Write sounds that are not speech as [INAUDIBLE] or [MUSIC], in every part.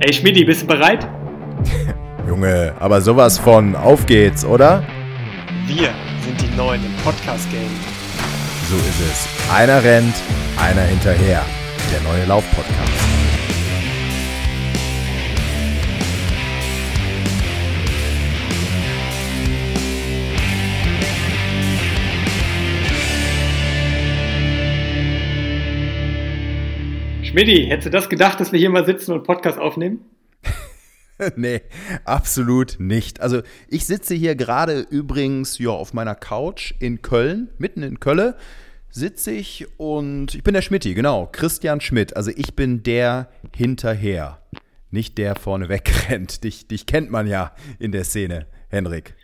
Ey Schmidti, bist du bereit? [LAUGHS] Junge, aber sowas von auf geht's, oder? Wir sind die Neuen im Podcast-Game. So ist es. Einer rennt, einer hinterher. Der neue Lauf-Podcast. Schmidti, hättest du das gedacht, dass wir hier mal sitzen und Podcast aufnehmen? [LAUGHS] nee, absolut nicht. Also ich sitze hier gerade übrigens ja, auf meiner Couch in Köln, mitten in Köln sitze ich und ich bin der Schmidti, genau, Christian Schmidt. Also ich bin der hinterher, nicht der vorne wegrennt. [LAUGHS] Dich, dich kennt man ja in der Szene, Henrik.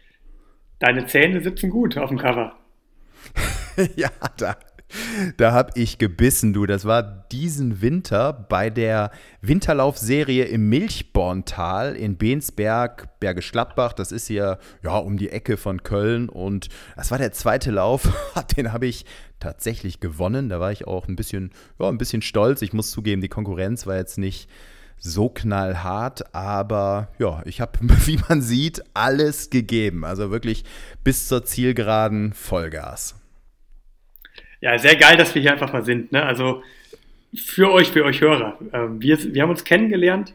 Deine Zähne sitzen gut auf dem Cover. [LAUGHS] ja, da, da habe ich gebissen, du. Das war diesen Winter bei der Winterlaufserie im Milchborntal in Bensberg, Bergisch Gladbach. Das ist hier ja um die Ecke von Köln und das war der zweite Lauf. [LAUGHS] Den habe ich tatsächlich gewonnen. Da war ich auch ein bisschen, ja, ein bisschen stolz. Ich muss zugeben, die Konkurrenz war jetzt nicht so knallhart, aber ja, ich habe, [LAUGHS] wie man sieht, alles gegeben. Also wirklich bis zur Zielgeraden Vollgas. Ja, sehr geil, dass wir hier einfach mal sind. Ne? Also für euch, für euch Hörer. Ähm, wir, wir haben uns kennengelernt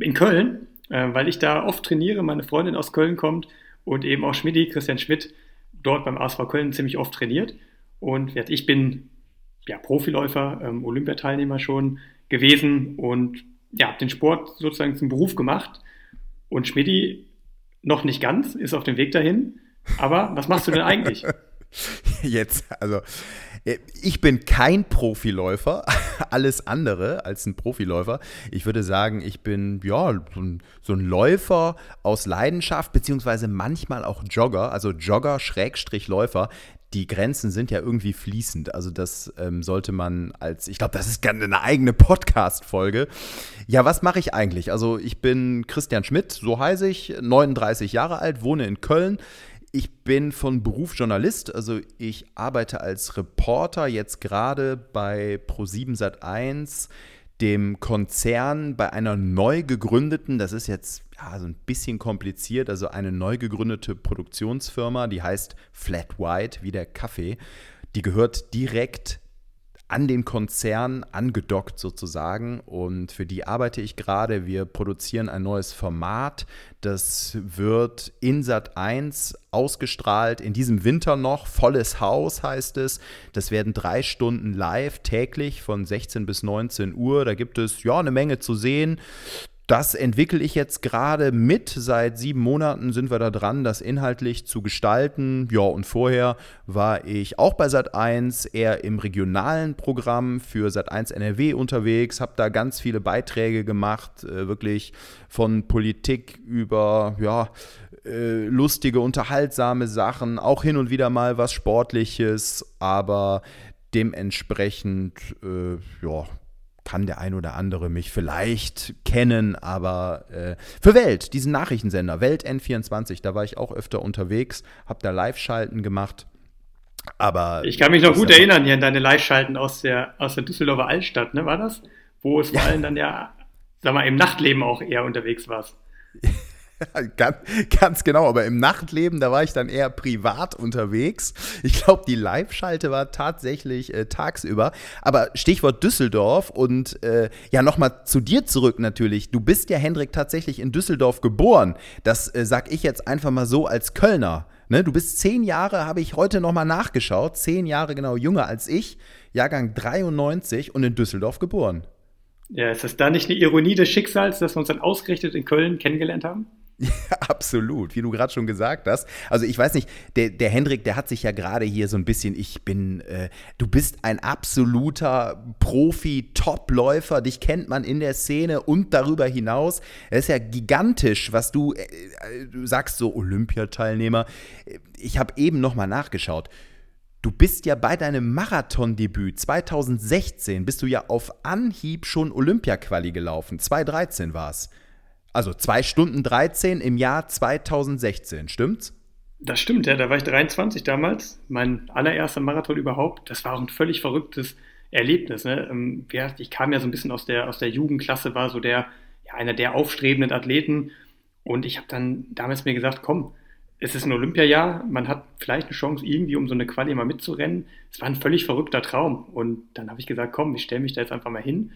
in Köln, äh, weil ich da oft trainiere. Meine Freundin aus Köln kommt und eben auch Schmidti, Christian Schmidt, dort beim ASV Köln ziemlich oft trainiert. Und ich bin ja, Profiläufer, ähm, Olympiateilnehmer schon gewesen und ja, habe den Sport sozusagen zum Beruf gemacht. Und Schmidti noch nicht ganz, ist auf dem Weg dahin. Aber was machst du denn eigentlich? [LAUGHS] [LAUGHS] Jetzt, also äh, ich bin kein Profiläufer, [LAUGHS] alles andere als ein Profiläufer. Ich würde sagen, ich bin ja so ein, Läufer aus Leidenschaft, beziehungsweise manchmal auch Jogger, also Jogger Schrägstrich Läufer. Die Grenzen sind ja irgendwie fließend. Also das ähm, sollte man als, ich glaube, das ist gerne eine eigene Podcast-Folge. Ja, was mache ich eigentlich? Also ich bin Christian Schmidt, so heiße ich, 39 Jahre alt, wohne in Köln. Ich bin von Beruf Journalist, also ich arbeite als Reporter jetzt gerade bei Pro7 Sat1, dem Konzern bei einer neu gegründeten, das ist jetzt ja, so ein bisschen kompliziert, also eine neu gegründete Produktionsfirma, die heißt Flat White, wie der Kaffee. Die gehört direkt an den Konzern angedockt sozusagen und für die arbeite ich gerade. Wir produzieren ein neues Format, das wird in Sat 1 ausgestrahlt, in diesem Winter noch, volles Haus heißt es. Das werden drei Stunden live täglich von 16 bis 19 Uhr. Da gibt es ja eine Menge zu sehen. Das entwickle ich jetzt gerade mit. Seit sieben Monaten sind wir da dran, das inhaltlich zu gestalten. Ja, und vorher war ich auch bei Sat1 eher im regionalen Programm für Sat1 NRW unterwegs, habe da ganz viele Beiträge gemacht, äh, wirklich von Politik über ja, äh, lustige, unterhaltsame Sachen, auch hin und wieder mal was Sportliches, aber dementsprechend äh, ja, kann der ein oder andere mich vielleicht kennen, aber äh, für Welt, diesen Nachrichtensender, Welt N24, da war ich auch öfter unterwegs, habe da Live-Schalten gemacht. Aber ich kann mich noch gut erinnern hier an deine Live-Schalten aus der, aus der Düsseldorfer Altstadt, ne, war das? Wo es vor allem dann ja, sag mal, im Nachtleben auch eher unterwegs warst. [LAUGHS] [LAUGHS] ganz, ganz genau, aber im Nachtleben, da war ich dann eher privat unterwegs. Ich glaube, die Live-Schalte war tatsächlich äh, tagsüber. Aber Stichwort Düsseldorf und äh, ja, nochmal zu dir zurück natürlich. Du bist ja, Hendrik, tatsächlich in Düsseldorf geboren. Das äh, sag ich jetzt einfach mal so als Kölner. Ne, du bist zehn Jahre, habe ich heute nochmal nachgeschaut, zehn Jahre genau jünger als ich, Jahrgang 93 und in Düsseldorf geboren. Ja, ist das da nicht eine Ironie des Schicksals, dass wir uns dann ausgerichtet in Köln kennengelernt haben? Ja, [LAUGHS] absolut, wie du gerade schon gesagt hast. Also ich weiß nicht, der, der Hendrik, der hat sich ja gerade hier so ein bisschen, ich bin, äh, du bist ein absoluter Profi, Topläufer, dich kennt man in der Szene und darüber hinaus. Es ist ja gigantisch, was du, äh, äh du sagst, so Olympiateilnehmer. Ich habe eben nochmal nachgeschaut. Du bist ja bei deinem Marathondebüt 2016, bist du ja auf Anhieb schon Olympiaquali gelaufen. 2013 war es. Also 2 Stunden 13 im Jahr 2016, stimmt's? Das stimmt, ja. Da war ich 23 damals. Mein allererster Marathon überhaupt. Das war auch ein völlig verrücktes Erlebnis. Ne? Ähm, ich kam ja so ein bisschen aus der, aus der Jugendklasse, war so der, ja, einer der aufstrebenden Athleten. Und ich habe dann damals mir gesagt, komm, es ist ein Olympiajahr, man hat vielleicht eine Chance, irgendwie um so eine Quali mal mitzurennen. Es war ein völlig verrückter Traum. Und dann habe ich gesagt, komm, ich stelle mich da jetzt einfach mal hin,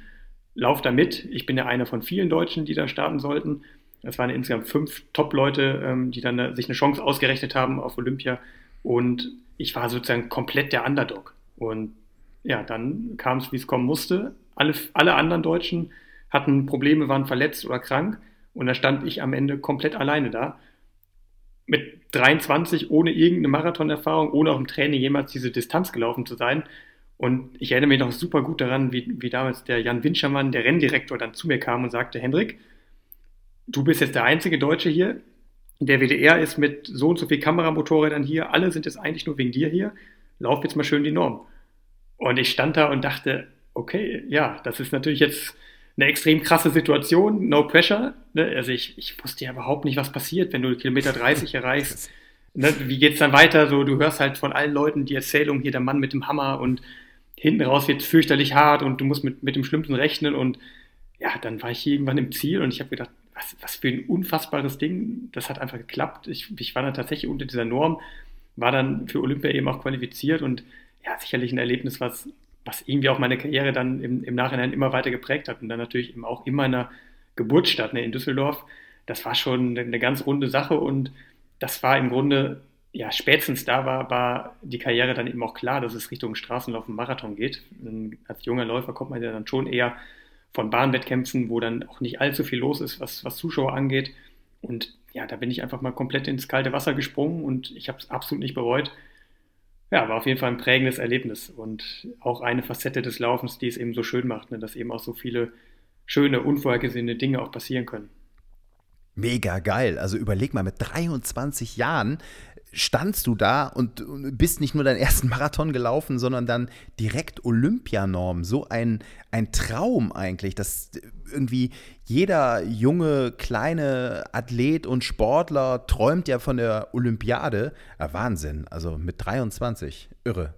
lauf da mit. Ich bin ja einer von vielen Deutschen, die da starten sollten. Es waren insgesamt fünf Top-Leute, ähm, die dann äh, sich eine Chance ausgerechnet haben auf Olympia. Und ich war sozusagen komplett der Underdog. Und ja, dann kam es, wie es kommen musste. Alle, alle anderen Deutschen hatten Probleme, waren verletzt oder krank. Und da stand ich am Ende komplett alleine da. Mit 23, ohne irgendeine Marathonerfahrung, ohne auch im Training jemals diese Distanz gelaufen zu sein. Und ich erinnere mich noch super gut daran, wie, wie damals der Jan Winschermann, der Renndirektor, dann zu mir kam und sagte, Hendrik, du bist jetzt der einzige Deutsche hier. Der WDR ist mit so und so viel Kameramotorrädern hier. Alle sind jetzt eigentlich nur wegen dir hier. Lauf jetzt mal schön die Norm. Und ich stand da und dachte, okay, ja, das ist natürlich jetzt eine extrem krasse Situation, no pressure. Ne? Also ich, ich wusste ja überhaupt nicht, was passiert, wenn du Kilometer 30 [LAUGHS] erreichst. Ne? Wie geht's dann weiter? So, du hörst halt von allen Leuten die Erzählung, hier der Mann mit dem Hammer und hinten raus wird fürchterlich hart und du musst mit, mit dem Schlimmsten rechnen und ja, dann war ich irgendwann im Ziel und ich habe gedacht, was, was für ein unfassbares Ding. Das hat einfach geklappt. Ich, ich war dann tatsächlich unter dieser Norm, war dann für Olympia eben auch qualifiziert und ja, sicherlich ein Erlebnis, was, was irgendwie auch meine Karriere dann im, im Nachhinein immer weiter geprägt hat und dann natürlich eben auch in meiner Geburtsstadt ne, in Düsseldorf. Das war schon eine ganz runde Sache und das war im Grunde, ja, spätestens da war, war die Karriere dann eben auch klar, dass es Richtung Straßenlauf und Marathon geht. Als junger Läufer kommt man ja dann schon eher von Bahnwettkämpfen, wo dann auch nicht allzu viel los ist, was, was Zuschauer angeht. Und ja, da bin ich einfach mal komplett ins kalte Wasser gesprungen und ich habe es absolut nicht bereut. Ja, war auf jeden Fall ein prägendes Erlebnis und auch eine Facette des Laufens, die es eben so schön macht, ne, dass eben auch so viele schöne, unvorhergesehene Dinge auch passieren können. Mega geil. Also überleg mal, mit 23 Jahren standst du da und bist nicht nur deinen ersten [LAUGHS] Marathon gelaufen, sondern dann direkt Olympianorm. So ein, ein Traum eigentlich, dass irgendwie jeder junge, kleine Athlet und Sportler träumt ja von der Olympiade. Ja, Wahnsinn, also mit 23, irre.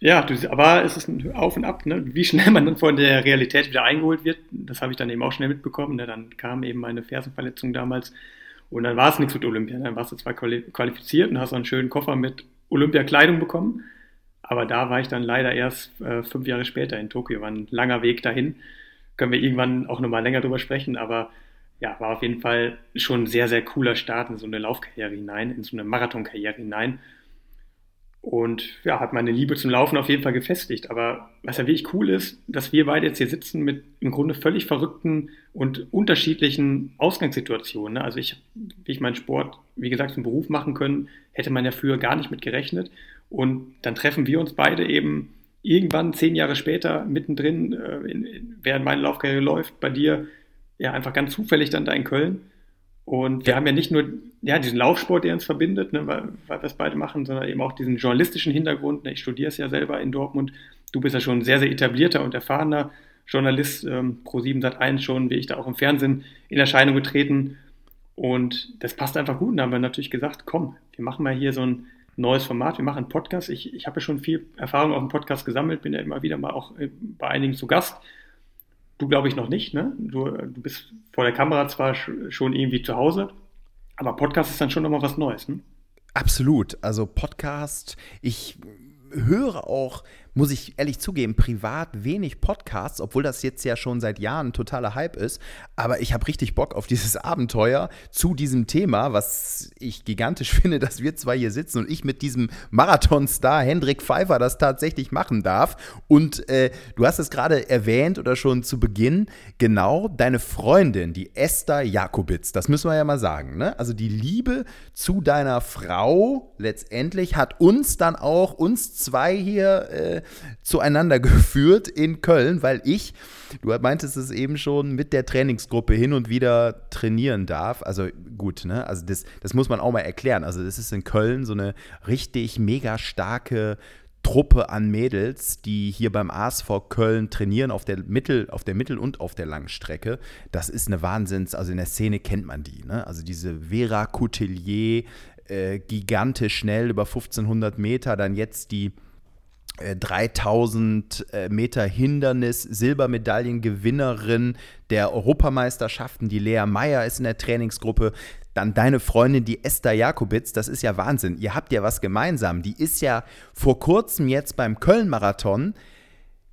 Ja, aber es ist ein Auf und Ab, ne? wie schnell man dann von der Realität wieder eingeholt wird. Das habe ich dann eben auch schnell mitbekommen. Ne? Dann kam eben meine Fersenverletzung damals und dann war es nichts mit Olympia. Dann warst du zwar qualifiziert und hast einen schönen Koffer mit Olympia-Kleidung bekommen, aber da war ich dann leider erst äh, fünf Jahre später in Tokio. War ein langer Weg dahin. Können wir irgendwann auch nochmal länger drüber sprechen, aber ja, war auf jeden Fall schon ein sehr, sehr cooler Start in so eine Laufkarriere hinein, in so eine Marathonkarriere hinein. Und ja, hat meine Liebe zum Laufen auf jeden Fall gefestigt. Aber was ja wirklich cool ist, dass wir beide jetzt hier sitzen mit im Grunde völlig verrückten und unterschiedlichen Ausgangssituationen. Ne? Also ich, wie ich meinen Sport, wie gesagt, zum Beruf machen können, hätte man ja früher gar nicht mit gerechnet. Und dann treffen wir uns beide eben irgendwann zehn Jahre später mittendrin, äh, während meine Laufkarriere läuft, bei dir ja einfach ganz zufällig dann da in Köln und wir haben ja nicht nur ja, diesen Laufsport, der uns verbindet, ne, weil, weil wir es beide machen, sondern eben auch diesen journalistischen Hintergrund. Ne. Ich studiere es ja selber in Dortmund. Du bist ja schon ein sehr, sehr etablierter und erfahrener Journalist, ähm, Pro7 Sat1 schon, wie ich da auch im Fernsehen in Erscheinung getreten. Und das passt einfach gut. Und da haben wir natürlich gesagt, komm, wir machen mal hier so ein neues Format, wir machen einen Podcast. Ich, ich habe ja schon viel Erfahrung auf dem Podcast gesammelt, bin ja immer wieder mal auch äh, bei einigen zu Gast. Du glaube ich noch nicht, ne? Du, du bist vor der Kamera zwar schon irgendwie zu Hause, aber Podcast ist dann schon nochmal was Neues, ne? Absolut. Also Podcast, ich höre auch muss ich ehrlich zugeben, privat wenig Podcasts, obwohl das jetzt ja schon seit Jahren totaler Hype ist. Aber ich habe richtig Bock auf dieses [LAUGHS] Abenteuer zu diesem Thema, was ich gigantisch [LAUGHS] finde, dass wir zwei hier sitzen und ich mit diesem Marathonstar Hendrik Pfeiffer das tatsächlich machen darf. Und äh, du hast es gerade erwähnt oder schon zu Beginn, genau deine Freundin, die Esther Jakobitz, das müssen wir ja mal sagen. Ne? Also die Liebe zu deiner Frau letztendlich hat uns dann auch, uns zwei hier, äh, zueinander [LAUGHS] geführt in Köln, weil ich, du meintest es eben schon, mit der Trainingsgruppe hin und wieder trainieren darf. Also gut, ne? Also das, das muss man auch mal erklären. Also das ist in Köln so eine richtig mega starke Truppe an Mädels, die hier beim ASV Köln trainieren auf der Mittel, auf der Mittel- und auf der Langstrecke. Das ist eine Wahnsinns, also in der Szene kennt man die. Ne? Also diese Vera Coutelier, äh, gigantisch schnell über 1500 Meter, dann jetzt die 3000 äh, Meter Hindernis, Silbermedaillengewinnerin der Europameisterschaften, die Lea Meyer ist in der Trainingsgruppe. Dann deine Freundin, die Esther Jakobitz, das ist ja Wahnsinn. Ihr habt ja was gemeinsam. Die ist ja vor kurzem jetzt beim Köln-Marathon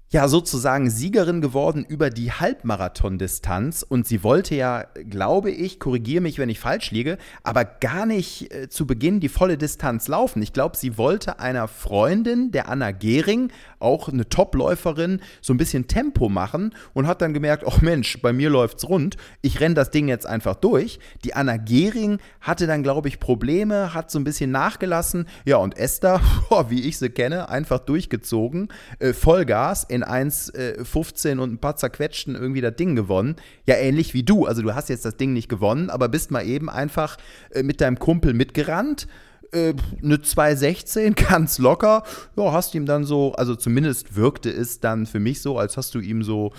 ja sozusagen Siegerin geworden über die Halbmarathon-Distanz und sie wollte ja, glaube ich, korrigiere mich, wenn ich falsch liege, aber gar nicht äh, zu Beginn die volle Distanz laufen. Ich glaube, sie wollte einer Freundin, der Anna Gehring, auch eine Topläuferin, so ein bisschen Tempo machen und hat dann gemerkt, ach Mensch, bei mir läuft's rund, ich renne das Ding jetzt einfach durch. Die Anna Gehring hatte dann, glaube ich, Probleme, hat so ein bisschen nachgelassen. Ja, und Esther, [LAUGHS] wie ich sie kenne, einfach durchgezogen, äh, Vollgas in 1,15 äh, und ein paar zerquetschten irgendwie das Ding gewonnen. Ja, ähnlich wie du. Also du hast jetzt das Ding nicht gewonnen, aber bist mal eben einfach äh, mit deinem Kumpel mitgerannt äh, eine 216 [LAUGHS] ganz locker. Ja, hast ihm dann so, also zumindest wirkte es dann für mich so, als hast du ihm so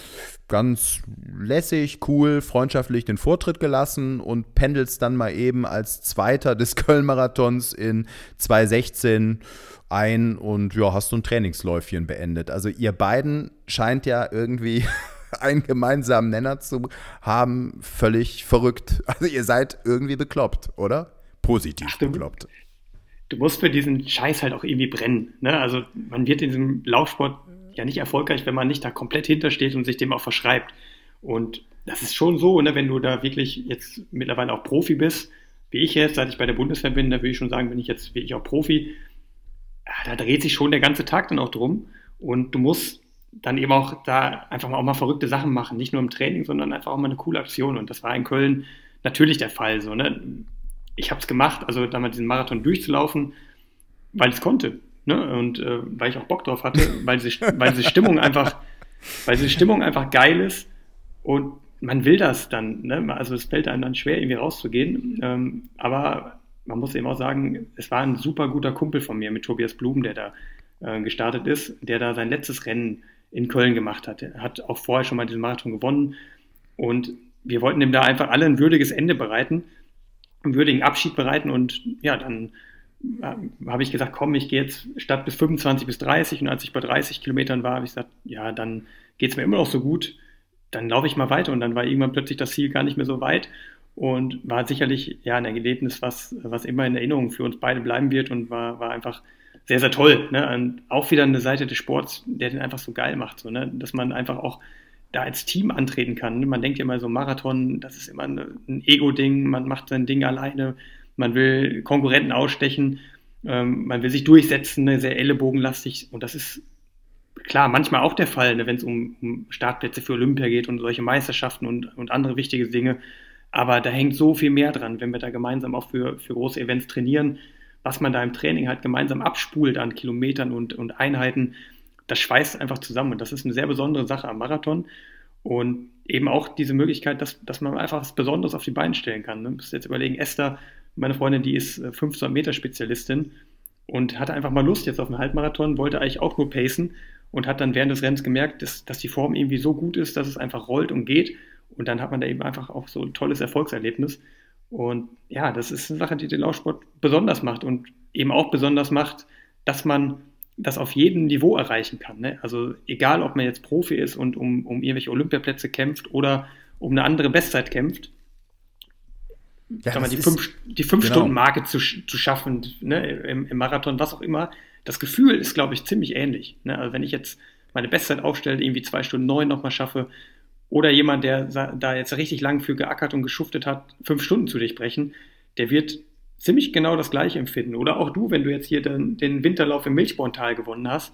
ganz lässig, cool, freundschaftlich den Vortritt gelassen und pendelst dann mal eben als Zweiter des Köln-Marathons in 216 ein und ja, hast so ein Trainingsläufchen beendet. Also ihr beiden scheint ja irgendwie [LAUGHS] einen gemeinsamen Nenner zu haben, völlig verrückt. [LAUGHS] Also ihr seid irgendwie bekloppt, oder? Positiv Ach, bekloppt du musst für diesen Scheiß halt auch irgendwie brennen. Ne? Also man wird in diesem Laufsport ja nicht erfolgreich, wenn man nicht da komplett hintersteht und sich dem auch verschreibt. Und das ist schon so, ne? wenn du da wirklich jetzt mittlerweile auch Profi bist, wie ich jetzt, seit ich bei der Bundeswehr bin, da würde ich schon sagen, bin ich jetzt wirklich auch Profi, da dreht sich schon der ganze Tag dann auch drum. Und du musst dann eben auch da einfach mal auch mal verrückte Sachen machen, nicht nur im Training, sondern einfach auch mal eine coole Aktion. Und das war in Köln natürlich der Fall. So, ne? ich habe es gemacht, also damals diesen Marathon durchzulaufen, weil ich es konnte. Ne? Und äh, weil ich auch Bock drauf hatte, [LAUGHS] weil diese, weil diese Stimmung einfach, weil diese Stimmung einfach geil ist und man will das dann. Ne? Also es fällt einem dann schwer, irgendwie rauszugehen. Ähm, aber man muss eben auch sagen, es war ein super guter Kumpel von mir mit Tobias Blum, der da äh, gestartet ist, der da sein letztes Rennen in Köln gemacht hat. Er hat auch vorher schon mal diesen Marathon gewonnen. Und wir wollten ihm da einfach alle ein würdiges Ende bereiten einen würdigen Abschied bereiten. Und ja, dann äh, habe ich gesagt, komm, ich gehe jetzt statt bis 25 bis 30 und als ich bei 30 Kilometern war, habe ich gesagt, ja, dann geht es mir immer noch so gut, dann laufe ich mal weiter. Und dann war irgendwann plötzlich das Ziel gar nicht mehr so weit und war sicherlich ja ein Erlebnis, was, was immer in Erinnerung für uns beide bleiben wird und war, war einfach sehr, sehr toll. Ne? Und auch wieder eine Seite des Sports, der den einfach so geil macht, so, ne? dass man einfach auch da als Team antreten kann. Man denkt ja immer so, Marathon, das ist immer ein Ego-Ding, man macht sein Ding alleine, man will Konkurrenten ausstechen, ähm, man will sich durchsetzen, ne, sehr ellenbogenlastig und das ist klar manchmal auch der Fall, ne, wenn es um, um, Startplätze für Olympia geht und solche Meisterschaften und, und andere wichtige Dinge. Aber da hängt so viel mehr dran, wenn wir da gemeinsam auch für, für große Events trainieren, was man da im Training halt gemeinsam abspult an Kilometern und, und Einheiten das schweißt einfach zusammen. Und das ist eine sehr besondere Sache am Marathon. Und eben auch diese Möglichkeit, dass, dass man einfach was Besonderes auf die Beine stellen kann. Du musst jetzt überlegen, Esther, meine Freundin, die ist 1500 äh, Meter Spezialistin und hatte einfach mal Lust jetzt auf einen Halbmarathon, wollte eigentlich auch nur pacen und hat dann während des Rennens gemerkt, dass, dass die Form irgendwie so gut ist, dass es einfach rollt und geht. Und dann hat man da eben einfach auch so ein tolles Erfolgserlebnis. Und ja, das ist eine Sache, die den Laufsport besonders macht und eben auch besonders macht, dass man das auf jedem Niveau erreichen kann. Ne? Also egal, ob man jetzt Profi ist und um, um irgendwelche Olympiaplätze kämpft oder um eine andere Bestzeit kämpft, ja, mal, die, fünf, die fünf genau. Stunden Marke zu, zu schaffen ne, im, im, Marathon, was auch immer. Das Gefühl ist, glaube ich, ziemlich ähnlich. Ne? Also wenn ich jetzt meine Bestzeit aufstelle, irgendwie zwei Stunden neun nochmal schaffe, oder jemand, der da jetzt richtig lang für geackert und geschuftet hat, fünf Stunden zu durchbrechen, der wird ziemlich genau das gleiche empfinden. Oder auch du, wenn du jetzt hier den, den Winterlauf im Milchborntal gewonnen hast,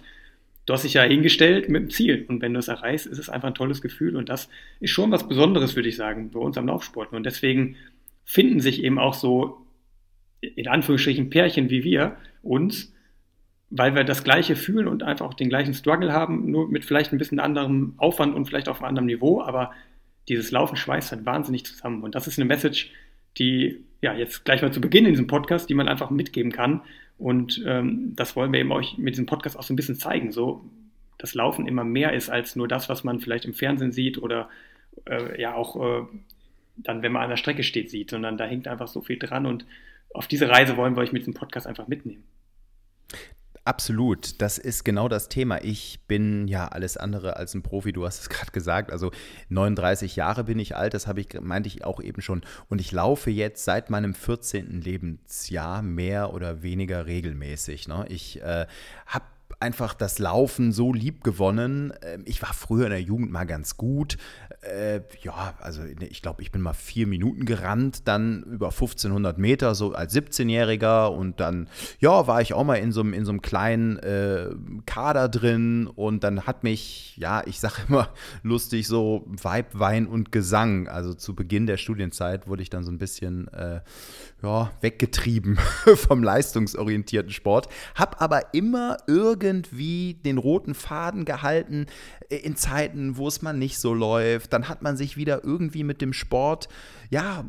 du hast dich ja hingestellt mit dem Ziel. Und wenn du es erreichst, ist es einfach ein tolles Gefühl. Und das ist schon was Besonderes, würde ich sagen, bei uns am Laufsport. Und deswegen finden sich eben auch so, in Anführungsstrichen, Pärchen wie wir uns, weil wir das Gleiche fühlen und einfach auch den gleichen Struggle haben, nur mit vielleicht ein bisschen anderem Aufwand und vielleicht auf einem anderen Niveau. Aber dieses Laufen schweißt halt wahnsinnig zusammen. Und das ist eine Message, die ja jetzt gleich mal zu Beginn in diesem Podcast, die man einfach mitgeben kann. Und ähm, das wollen wir eben euch mit diesem Podcast auch so ein bisschen zeigen. So, dass Laufen immer mehr ist als nur das, was man vielleicht im Fernsehen sieht oder äh, ja auch äh, dann, wenn man an der Strecke steht, sieht, sondern da hängt einfach so viel dran und auf diese Reise wollen wir euch mit diesem Podcast einfach mitnehmen. Absolut, das ist genau das Thema. Ich bin ja alles andere als ein Profi, du hast es [LAUGHS] gerade gesagt. Also 39 Jahre bin ich alt, das habe ich, meinte ich auch eben schon. Und ich laufe jetzt seit meinem 14. Lebensjahr mehr oder weniger regelmäßig. Ne? Ich äh, habe einfach das Laufen so lieb gewonnen. Ähm, ich war früher in der Jugend mal ganz gut. Äh, ja, also ich glaube, ich bin mal vier Minuten gerannt, dann über 1500 Meter, so als 17-Jähriger. Und dann, ja, war ich auch mal in so, in so einem kleinen äh, Kader drin. Und dann hat mich, ja, ich sage [LAUGHS] immer lustig, so Vibe, Wein und Gesang. Also zu Beginn der Studienzeit wurde ich dann so ein bisschen, äh, ja, weggetrieben [LAUGHS] vom leistungsorientierten Sport. Hab aber immer irgendwie irgendwie den roten Faden gehalten äh, in Zeiten, wo es mal nicht so läuft. Dann hat man sich wieder irgendwie mit dem Sport ja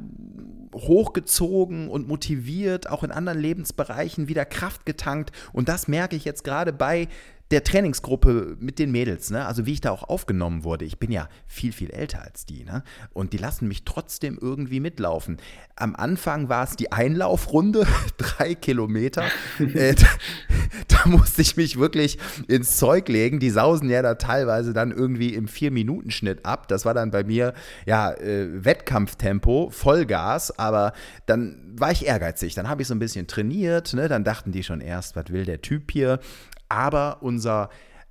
hochgezogen und motiviert, auch in anderen Lebensbereichen wieder Kraft getankt. Und das merke ich jetzt gerade bei der Trainingsgruppe mit den Mädels, ne? also wie ich da auch aufgenommen wurde. Ich bin ja viel, viel älter als die. Ne? Und die lassen mich trotzdem irgendwie mitlaufen. Am Anfang war es die Einlaufrunde, [LAUGHS] drei Kilometer. [LAUGHS] äh, da, da, musste ich mich wirklich ins Zeug legen. Die sausen ja da teilweise dann irgendwie im Vier-Minuten-Schnitt ab. Das war dann bei mir ja äh, Wettkampftempo, Vollgas, aber dann war ich ehrgeizig. Dann habe ich so ein bisschen trainiert. Ne? Dann dachten die schon erst, was will der Typ hier? Aber unser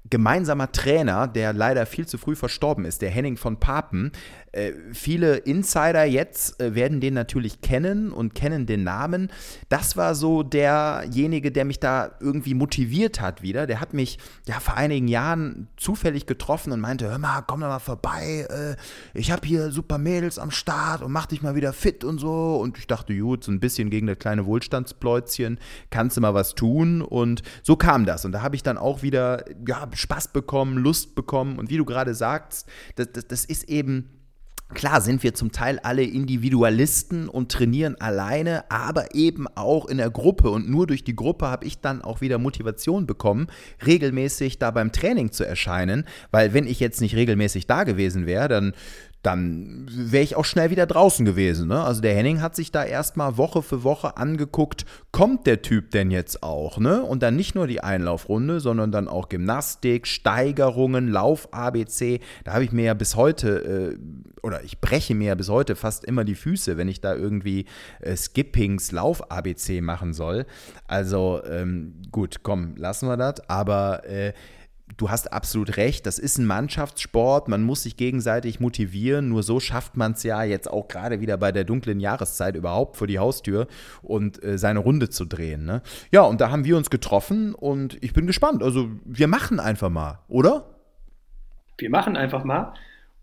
gemeinsamer Trainer, der leider viel zu früh verstorben ist, der Henning von Papen, äh, viele Insider jetzt äh, werden den natürlich kennen und kennen den Namen. Das war so derjenige, der mich da irgendwie motiviert hat wieder. Der hat mich ja vor einigen Jahren zufällig getroffen und meinte, hör mal, komm doch mal vorbei. Äh, ich habe hier super Mädels am Start und mach dich mal wieder fit und so. Und ich dachte, gut, so ein bisschen gegen das kleine Wohlstandspläuzchen kannst du mal was tun. Und so kam das. Und da habe ich dann auch wieder ja, Spaß bekommen, Lust bekommen. Und wie du gerade sagst, das, das, das ist eben Klar sind wir zum Teil alle Individualisten und trainieren alleine, aber eben auch in der Gruppe. Und nur durch die Gruppe habe ich dann auch wieder Motivation bekommen, regelmäßig da beim Training zu erscheinen. Weil wenn ich jetzt nicht regelmäßig da gewesen wäre, dann, dann wäre ich auch schnell wieder draußen gewesen. Ne? Also der Henning hat sich da erstmal Woche für Woche angeguckt, kommt der Typ denn jetzt auch? Ne? Und dann nicht nur die Einlaufrunde, sondern dann auch Gymnastik, Steigerungen, Lauf-ABC. Da habe ich mir ja bis heute, äh, oder ich breche mir ja bis heute fast immer die Füße, wenn ich da irgendwie äh, Skippings, Lauf-ABC machen soll. Also ähm, gut, komm, lassen wir das. Aber äh, du hast absolut recht, das ist ein Mannschaftssport, man muss sich gegenseitig motivieren, nur so schafft man es ja jetzt auch gerade wieder bei der dunklen Jahreszeit überhaupt vor die Haustür und äh, seine Runde zu drehen. Ne? Ja, und da haben wir uns getroffen und ich bin gespannt. Also wir machen einfach mal, oder? Wir machen einfach mal.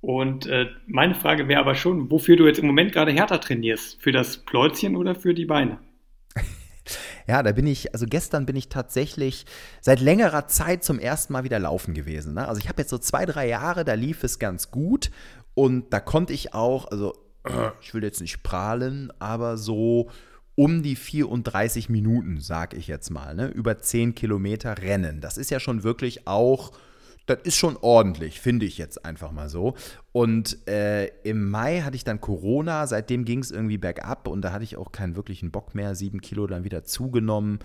Und äh, meine Frage wäre aber schon, wofür du jetzt im Moment gerade härter trainierst? Für das Pläuzchen oder für die Beine? Ja, da bin ich, also gestern bin ich tatsächlich seit längerer Zeit zum ersten Mal wieder laufen gewesen. Ne? Also ich habe jetzt so zwei, drei Jahre, da lief es ganz gut und da konnte ich auch, also [CLEARS THROAT] ich will jetzt nicht prahlen, aber so um die 34 Minuten, sag ich jetzt mal, ne? über 10 Kilometer rennen. Das ist ja schon wirklich auch das ist schon ordentlich, finde ich jetzt einfach mal so. Und äh, im Mai hatte ich dann Corona, seitdem ging es irgendwie bergab und da hatte ich auch keinen wirklichen Bock mehr. Sieben Kilo dann wieder zugenommen.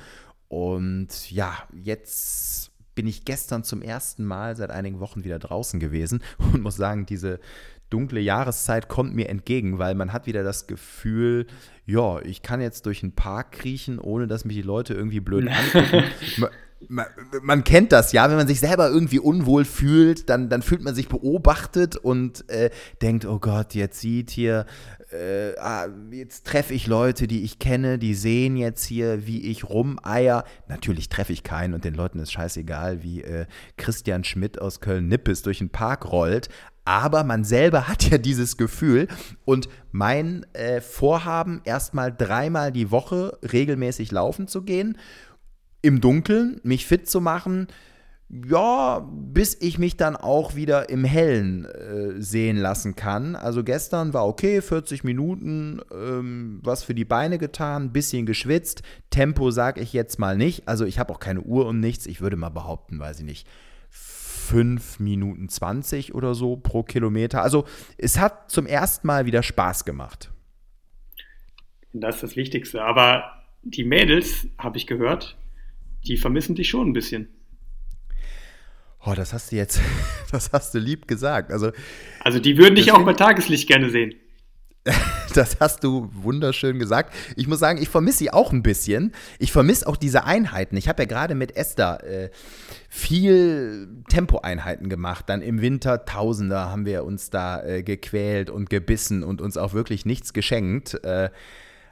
Und ja, jetzt bin ich gestern zum ersten Mal seit einigen Wochen wieder draußen gewesen [LAUGHS] und muss sagen, diese dunkle Jahreszeit kommt mir entgegen, weil man hat wieder das Gefühl, ja, ich kann jetzt durch den Park kriechen, ohne dass mich die Leute irgendwie blöd [LAUGHS] angucken man, man, kennt das ja, wenn man sich selber irgendwie unwohl fühlt, dann, dann fühlt man sich beobachtet und äh, denkt, oh Gott, jetzt sieht hier, äh, ah, jetzt treffe ich Leute, die ich kenne, die sehen jetzt hier, wie ich rumeier. Natürlich treffe ich keinen und den Leuten ist scheißegal, wie äh, Christian Schmidt aus Köln-Nippes durch den Park rollt. Aber man selber hat ja dieses Gefühl und mein äh, Vorhaben, erstmal dreimal die Woche regelmäßig laufen zu gehen im Dunkeln, mich fit zu machen, ja, bis ich mich dann auch wieder im Hellen äh, sehen lassen kann. Also gestern war okay, 40 Minuten, ähm, was für die Beine getan, bisschen geschwitzt. Tempo sage ich jetzt mal nicht. Also ich habe auch keine Uhr und nichts. Ich würde mal behaupten, weiß ich nicht, 5 Minuten 20 oder so pro Kilometer. Also es hat zum ersten Mal wieder Spaß gemacht. Das ist das Wichtigste. Aber die Mädels, habe ich gehört, die vermissen dich schon ein bisschen. Oh, das hast du jetzt, [LAUGHS] das hast du lieb gesagt. Also, also die würden dich auch bei Tageslicht gerne sehen. [LAUGHS] Das hast du wunderschön gesagt. Ich muss sagen, ich vermisse sie auch ein bisschen. Ich vermisse auch diese Einheiten. Ich habe ja gerade mit Esther äh, viel Tempoeinheiten gemacht. Dann im Winter Tausender haben wir uns da äh, gequält und gebissen und uns auch wirklich nichts geschenkt. Äh,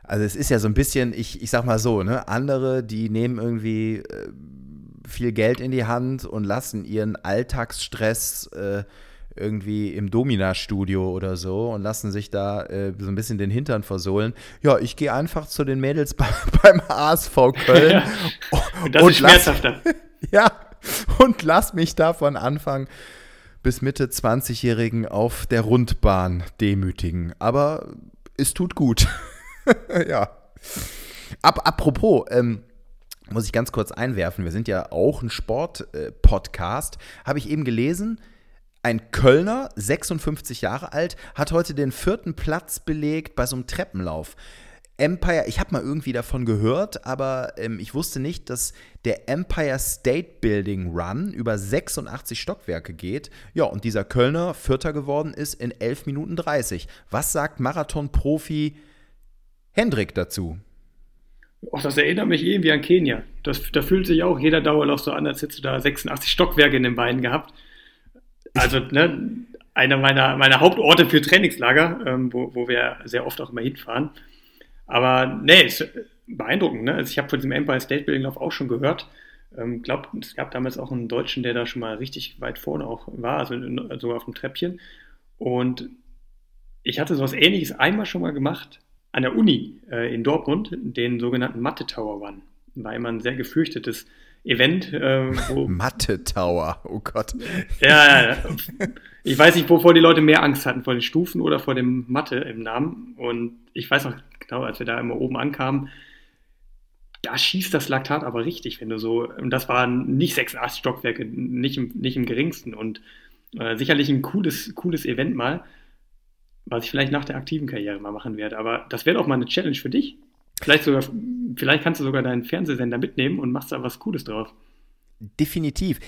also es ist ja so ein bisschen, ich, ich sag mal so, ne, andere, die nehmen irgendwie äh, viel Geld in die Hand und lassen ihren Alltagsstress äh, irgendwie im Domina-Studio oder so und lassen sich da äh, so ein bisschen den Hintern versohlen. Ja, ich gehe einfach zu den Mädels bei, [LAUGHS] beim ASV Köln. Ja, und [LAUGHS] das und ist schmerzhafter. Lass, [LAUGHS] ja, und lass mich da von Anfang bis Mitte 20-Jährigen auf der Rundbahn demütigen. Aber es tut gut. [LAUGHS] ja. Ab, apropos, ähm, muss ich ganz kurz einwerfen, wir sind ja auch ein Sport-Podcast. Äh, Habe ich eben gelesen, ein Kölner, 56 Jahre alt, hat heute den vierten Platz belegt bei so einem Treppenlauf. Empire, ich habe mal irgendwie davon gehört, aber ähm, ich wusste nicht, dass der Empire State Building Run über 86 Stockwerke geht. Ja, und dieser Kölner Vierter geworden ist in 11 Minuten 30. Was sagt Marathon-Profi Hendrik dazu? Ach, das erinnert mich irgendwie an Kenia. Das, da fühlt sich auch jeder Dauerlauf so an, als hättest du da 86 Stockwerke in den Beinen gehabt also ne, einer meiner, meiner Hauptorte für Trainingslager, ähm, wo, wo wir sehr oft auch immer hinfahren. Aber nee, ist beeindruckend. Ne? Also ich habe von diesem Empire State Building Lauf auch schon gehört. Ähm, glaube, es gab damals auch einen Deutschen, der da schon mal richtig weit vorne auch war, also sogar auf dem Treppchen. Und ich hatte sowas ähnliches einmal schon mal gemacht an der Uni äh, in Dortmund, den sogenannten Mathe Tower One. War immer ein sehr gefürchtetes Event. Äh, [LAUGHS] Mathe Tower, oh Gott. Ja, ja, ich weiß nicht, wovor die Leute mehr Angst hatten, vor den Stufen oder vor dem Mathe im Namen. Und ich weiß noch genau, als wir da immer oben ankamen, da schießt das Laktat aber richtig, wenn du so, und das waren nicht 86 Stockwerke, nicht im, nicht im geringsten. Und äh, sicherlich ein cooles, cooles Event mal, was ich vielleicht nach der aktiven Karriere mal machen werde. Aber das wäre auch mal eine Challenge für dich. Vielleicht sogar, vielleicht kannst du sogar deinen Fernsehsender mitnehmen und machst da was Cooles drauf. Definitiv.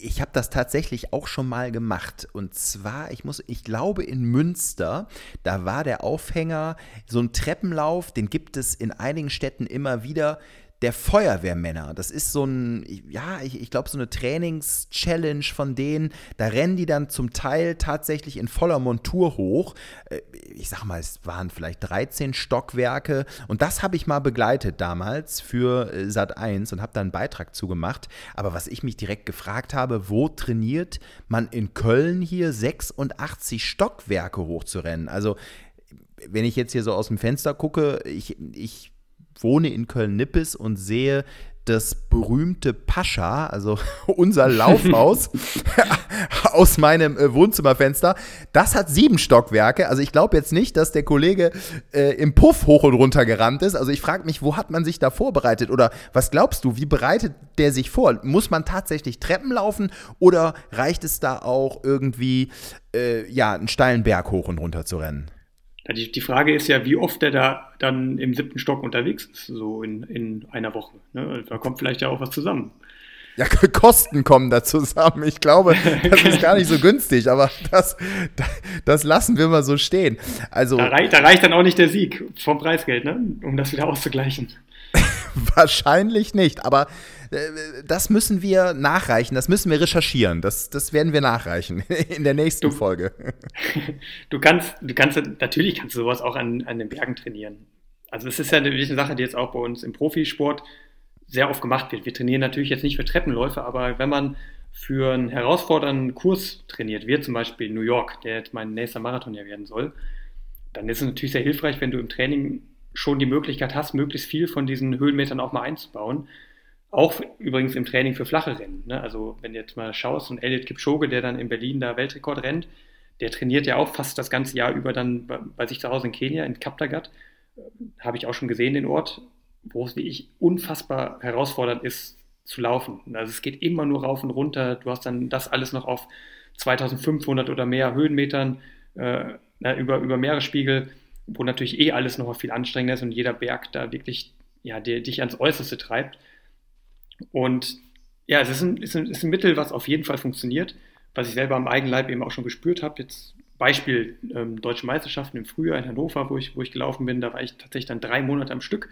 Ich habe das tatsächlich auch schon mal gemacht. Und zwar, ich muss, ich glaube in Münster, da war der Aufhänger so ein Treppenlauf, den gibt es in einigen Städten immer wieder der Feuerwehrmänner. Das ist so ein, ja, ich, ich glaube, so eine Trainings-Challenge von denen. Da rennen die dann zum Teil tatsächlich in voller Montur hoch. Äh, ich sag mal, es waren vielleicht 13 Stockwerke. Und das habe ich mal begleitet damals für äh, Sat 1 und habe da einen Beitrag zugemacht. Aber was ich mich direkt gefragt habe, wo trainiert man in Köln hier 86 Stockwerke hochzurennen? Also, wenn ich jetzt hier so aus dem Fenster gucke, ich, ich wohne in Köln-Nippes und sehe das berühmte Pascha, also [LAUGHS] unser Laufhaus, [LAUGHS] aus meinem äh, Wohnzimmerfenster. Das hat sieben Stockwerke. Also ich glaube jetzt nicht, dass der Kollege äh, im Puff hoch und runter gerannt ist. Also ich frage mich, wo hat man sich da vorbereitet? Oder was glaubst du, wie bereitet der sich vor? Muss man tatsächlich Treppen laufen oder reicht es da auch irgendwie, äh, ja, einen steilen Berg hoch und runter zu rennen? Die, die Frage ist ja, wie oft der da dann im siebten Stock unterwegs ist, so in, in einer Woche. Ne? Da kommt vielleicht ja auch was zusammen. Ja, Kosten kommen da zusammen. Ich glaube, das ist gar nicht so günstig, aber das, das lassen wir mal so stehen. Also, da, reicht, da reicht dann auch nicht der Sieg vom Preisgeld, ne? um das wieder auszugleichen. [LAUGHS] Wahrscheinlich nicht, aber das müssen wir nachreichen, das müssen wir recherchieren. Das, das werden wir nachreichen [LAUGHS] in der nächsten du, Folge. [LAUGHS] Du kannst, du kannst, natürlich kannst du sowas auch an, an den Bergen trainieren. Also es ist ja natürlich eine Sache, die jetzt auch bei uns im Profisport sehr oft gemacht wird. Wir trainieren natürlich jetzt nicht für Treppenläufe, aber wenn man für einen herausfordernden Kurs trainiert, wie zum Beispiel New York, der jetzt mein nächster Marathon ja werden soll, dann ist es natürlich sehr hilfreich, wenn du im Training schon die Möglichkeit hast, möglichst viel von diesen Höhenmetern auch mal einzubauen. Auch übrigens im Training für flache Rennen. Ne? Also wenn du jetzt mal schaust, und Elliot Kipchoge, der dann in Berlin da Weltrekord rennt, der trainiert ja auch fast das ganze Jahr über dann bei, sich zu Hause in Kenia, in Kaptagat. Habe ich auch schon gesehen, den Ort, wo es wie ich unfassbar herausfordernd ist zu laufen. Also es geht immer nur rauf und runter. Du hast dann das alles noch auf 2500 oder mehr Höhenmetern äh, über, über Meeresspiegel, wo natürlich eh alles noch viel anstrengender ist und jeder Berg da wirklich ja, der dich ans Äußerste treibt. Und ja, es ist ein, ist, ein, ist ein Mittel, was auf jeden Fall funktioniert, was ich selber am eigenen Leib eben auch schon gespürt habe. Jetzt Beispiel ähm, Deutsche Meisterschaften im Frühjahr in Hannover, wo ich, wo ich gelaufen bin, da war ich tatsächlich dann drei Monate am Stück.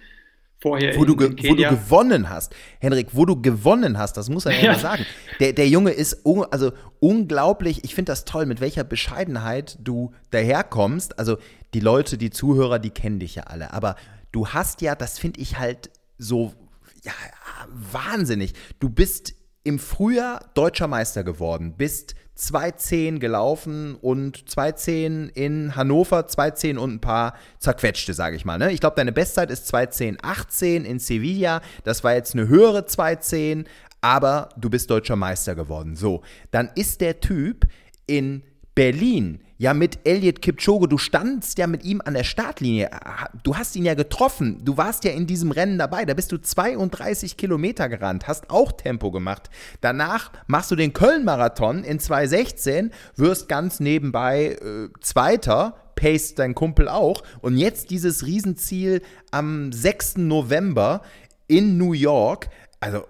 Vorher wo, in, du in wo du gewonnen hast, Henrik, wo du gewonnen hast, das muss er ja, [LAUGHS] ja. mal sagen. Der, der Junge ist un also unglaublich, ich finde das toll, mit welcher Bescheidenheit du daherkommst. Also die Leute, die Zuhörer, die kennen dich ja alle, aber du hast ja, das finde ich halt so, ja, wahnsinnig. Du bist im Frühjahr deutscher Meister geworden, bist 2,10 gelaufen und 2,10 in Hannover, 2,10 und ein paar zerquetschte, sage ich mal. Ne? Ich glaube, deine Bestzeit ist 2,10,18 in Sevilla. Das war jetzt eine höhere 2,10, aber du bist deutscher Meister geworden. So, dann ist der Typ in Berlin ja mit Elliot Kipchoge, du standst ja mit ihm an der Startlinie, du hast ihn ja getroffen, du warst ja in diesem Rennen dabei, da bist du 32 Kilometer gerannt, hast auch Tempo gemacht. Danach machst du den Köln-Marathon in 2016, wirst ganz nebenbei äh, Zweiter, pace dein Kumpel auch und jetzt dieses Riesenziel am 6. November in New York, also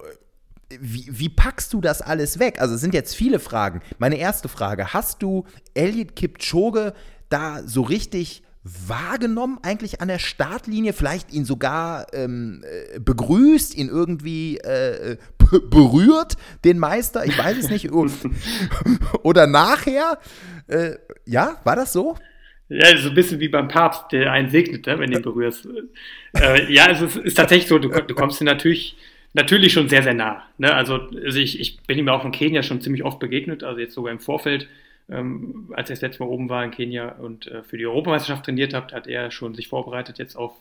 wie, wie, packst du das alles weg? Also es sind jetzt viele Fragen. Meine erste Frage, hast du Elliot Kipchoge da so richtig wahrgenommen, eigentlich an der Startlinie, vielleicht ihn sogar ähm, äh, begrüßt, ihn irgendwie äh, berührt, den Meister, ich weiß es nicht, [LAUGHS] oder nachher, äh, ja, war das so? Ja, so ein bisschen wie beim Papst, der einen segnet, ne, wenn du ihn berührst. Äh, ja, es ist tatsächlich so, du, du kommst natürlich natürlich schon sehr, sehr nah. Ne? Also, also ich, ich bin ihm auch in Kenia schon ziemlich oft begegnet, also jetzt sogar im Vorfeld, ähm, als er das letzte Mal oben war in Kenia und äh, für die Europameisterschaft trainiert hat, hat er schon sich vorbereitet jetzt auf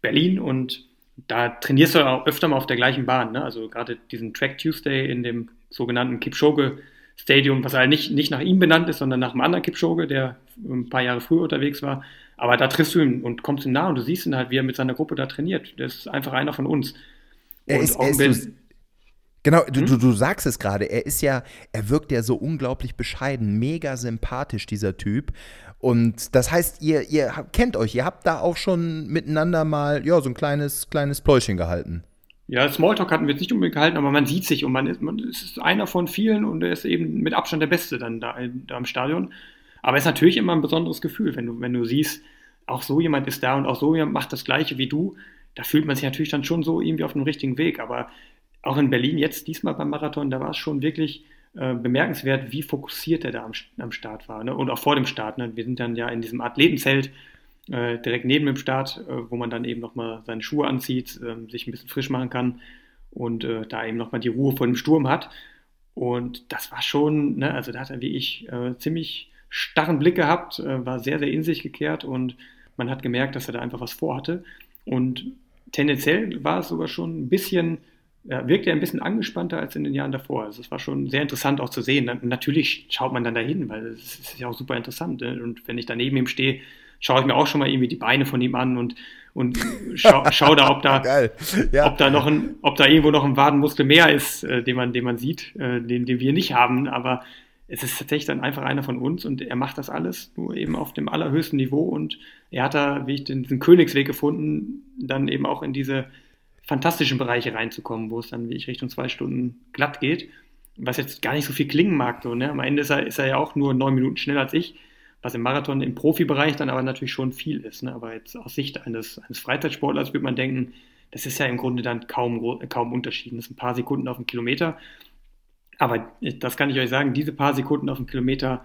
Berlin und da trainierst du auch öfter mal auf der gleichen Bahn. Ne? Also gerade diesen Track Tuesday in dem sogenannten Kipchoge Stadium, was halt nicht, nicht nach ihm benannt ist, sondern nach einem anderen Kipchoge, der ein paar Jahre früher unterwegs war. Aber da triffst du ihn und kommst ihm nah und du siehst ihn halt, wie er mit seiner Gruppe da trainiert. Das ist einfach einer von uns. Er ist, er ist du, genau, hm? du, du sagst es gerade, er ist ja, er wirkt ja so unglaublich bescheiden, mega sympathisch, dieser Typ. Und das heißt, ihr, ihr kennt euch, ihr habt da auch schon miteinander mal, ja, so ein kleines, kleines Pläuschen gehalten. Ja, Smalltalk hatten wir jetzt nicht unbedingt gehalten, aber man sieht sich und man ist, man ist einer von vielen und er ist eben mit Abstand der Beste dann da, da im Stadion. Aber es ist natürlich immer ein besonderes Gefühl, wenn du, wenn du siehst, auch so jemand ist da und auch so jemand macht das Gleiche wie du da fühlt man sich natürlich dann schon so irgendwie auf dem richtigen Weg. Aber auch in Berlin jetzt diesmal beim Marathon, da war es schon wirklich äh, bemerkenswert, wie fokussiert er da am, am Start war. Ne? Und auch vor dem Start. Ne? Wir sind dann ja in diesem Athletenzelt äh, direkt neben dem Start, äh, wo man dann eben nochmal seine Schuhe anzieht, ähm, sich ein bisschen frisch machen kann und äh, da eben nochmal die Ruhe vor dem Sturm hat. Und das war schon, ne? also da hat er wie ich äh, ziemlich starren Blick gehabt, äh, war sehr, sehr in sich gekehrt und man hat gemerkt, dass er da einfach was vorhatte. Und tendenziell war es sogar schon ein bisschen, ja, wirkte er ein bisschen angespannter als in den Jahren davor. Also es war schon sehr interessant auch zu sehen. Natürlich schaut man dann dahin, weil es ist ja auch super interessant. Ne? Und wenn ich da neben ihm stehe, schaue ich mir auch schon mal irgendwie die Beine von ihm an und, und schaue [LAUGHS] schau da, ob da, ja. ob da noch ein, ob da irgendwo noch ein Wadenmuskel mehr ist, äh, den man, den man sieht, äh, den, den wir nicht haben. Aber es ist tatsächlich dann einfach einer von uns und er macht das alles nur eben auf dem allerhöchsten Niveau und er hat da, wie ich den, diesen Königsweg gefunden, dann eben auch in diese fantastischen Bereiche reinzukommen, wo es dann, wie ich, Richtung zwei Stunden glatt geht. Was jetzt gar nicht so viel klingen mag, so, ne? Am Ende ist er, ist er ja auch nur neun Minuten schneller als ich, was im Marathon im Profibereich dann aber natürlich schon viel ist, ne? Aber jetzt aus Sicht eines, eines Freizeitsportlers würde man denken, das ist ja im Grunde dann kaum, kaum Unterschied. Das sind ein paar Sekunden auf dem Kilometer. Aber das kann ich euch sagen, diese paar Sekunden auf dem Kilometer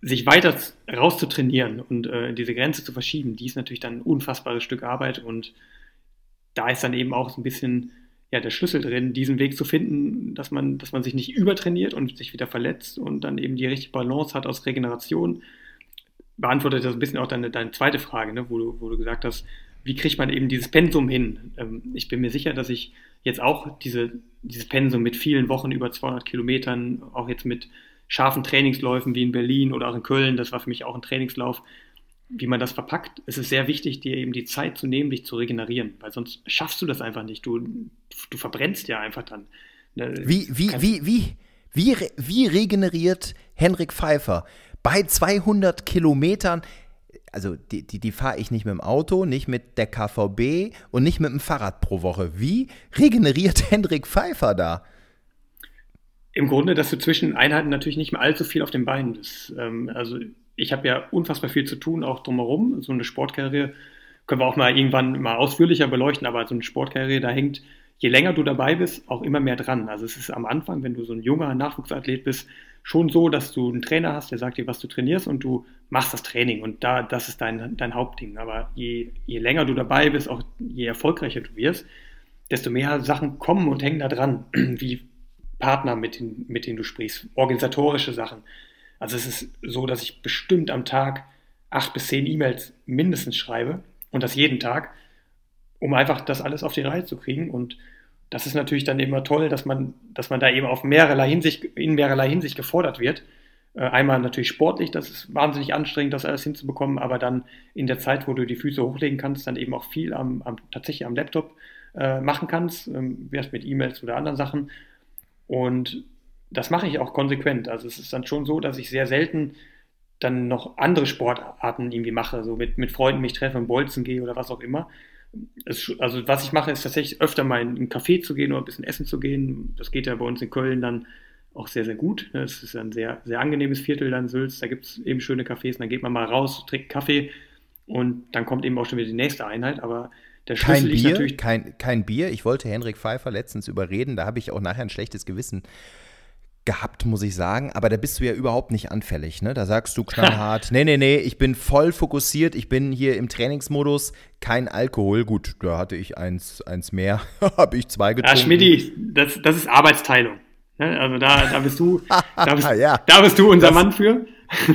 sich weiter rauszutrainieren und äh, diese Grenze zu verschieben, die ist natürlich dann ein unfassbares Stück Arbeit und da ist dann eben auch so ein bisschen ja, der Schlüssel drin, diesen Weg zu finden, dass man, dass man sich nicht übertrainiert und sich wieder verletzt und dann eben die richtige Balance hat aus Regeneration. Beantwortet das ein bisschen auch deine, deine zweite Frage, ne, wo, du, wo du gesagt hast, wie kriegt man eben dieses Pensum hin? Ähm, ich bin mir sicher, dass ich jetzt auch diese, dieses Pensum mit vielen Wochen über 200 Kilometern, auch jetzt mit scharfen Trainingsläufen wie in Berlin oder auch in Köln, das war für mich auch ein Trainingslauf, wie man das verpackt. Es ist sehr wichtig, dir eben die Zeit zu nehmen, dich zu regenerieren, weil sonst schaffst du das einfach nicht. Du, du verbrennst ja einfach dann. Ne, wie, wie, wie, wie, wie, wie regeneriert Henrik Pfeiffer bei 200 Kilometern? Also die, die, die fahre ich nicht mit dem Auto, nicht mit der KVB und nicht mit dem Fahrrad pro Woche. Wie regeneriert [LAUGHS] Hendrik Pfeiffer da? Im Grunde, dass du zwischen Einheiten natürlich nicht mehr allzu viel auf den Beinen bist. Ähm, also ich habe ja unfassbar viel zu tun, auch drumherum. So eine Sportkarriere können wir auch mal irgendwann mal ausführlicher beleuchten, aber so eine Sportkarriere, da hängt, je länger du dabei bist, auch immer mehr dran. Also es ist am Anfang, wenn du so ein junger Nachwuchsathlet bist, schon so, dass du einen Trainer hast, der sagt dir, was du trainierst und du machst das Training und da, das ist dein, dein Hauptding. Aber je, je länger du dabei bist, auch je erfolgreicher du wirst, desto mehr Sachen kommen und hängen da dran, [CLEARS THROAT] wie Partner, mit, den, mit denen du sprichst, organisatorische Sachen. Also es ist so, dass ich bestimmt am Tag acht bis zehn E-Mails mindestens schreibe und das jeden Tag, um einfach das alles auf die Reihe zu kriegen und das ist natürlich dann immer toll, dass man, dass man da eben auf mehrerlei Hinsicht, in mehrerlei Hinsicht gefordert wird. Äh, einmal natürlich sportlich, das ist wahnsinnig anstrengend, das alles hinzubekommen, aber dann in der Zeit, wo du die Füße hochlegen kannst, dann eben auch viel am, am tatsächlich am Laptop äh, machen kannst, ähm, wärst mit E-Mails oder anderen Sachen. Und das mache ich auch konsequent. Also es ist dann schon so, dass ich sehr selten dann noch andere Sportarten irgendwie mache, so mit, mit Freunden mich treffe, im Bolzen gehe oder was auch immer, es, also was ich mache, ist tatsächlich öfter mal in einen Café zu gehen oder ein bisschen essen zu gehen. Das geht ja bei uns in Köln dann auch sehr, sehr gut. Es ist ein sehr, sehr angenehmes Viertel dann Sülz. Da gibt es eben schöne Cafés. Dann geht man mal raus, trinkt Kaffee und dann kommt eben auch schon wieder die nächste Einheit. Aber der Schlüssel kein Bier, natürlich. Kein, kein Bier. Ich wollte Henrik Pfeiffer letztens überreden. Da habe ich auch nachher ein schlechtes Gewissen gehabt, muss ich sagen. Aber da bist du ja überhaupt nicht anfällig. Ne? Da sagst du [LAUGHS] knallhart, nee, nee, nee, ich bin voll fokussiert, ich bin hier im Trainingsmodus, kein Alkohol. Gut, da hatte ich eins, eins mehr, [LAUGHS] habe ich zwei getrunken. Ja, Schmidti, das, das ist Arbeitsteilung. Ne? Also da, da bist du, [LAUGHS] da bist, ja. da bist du unser das, Mann für.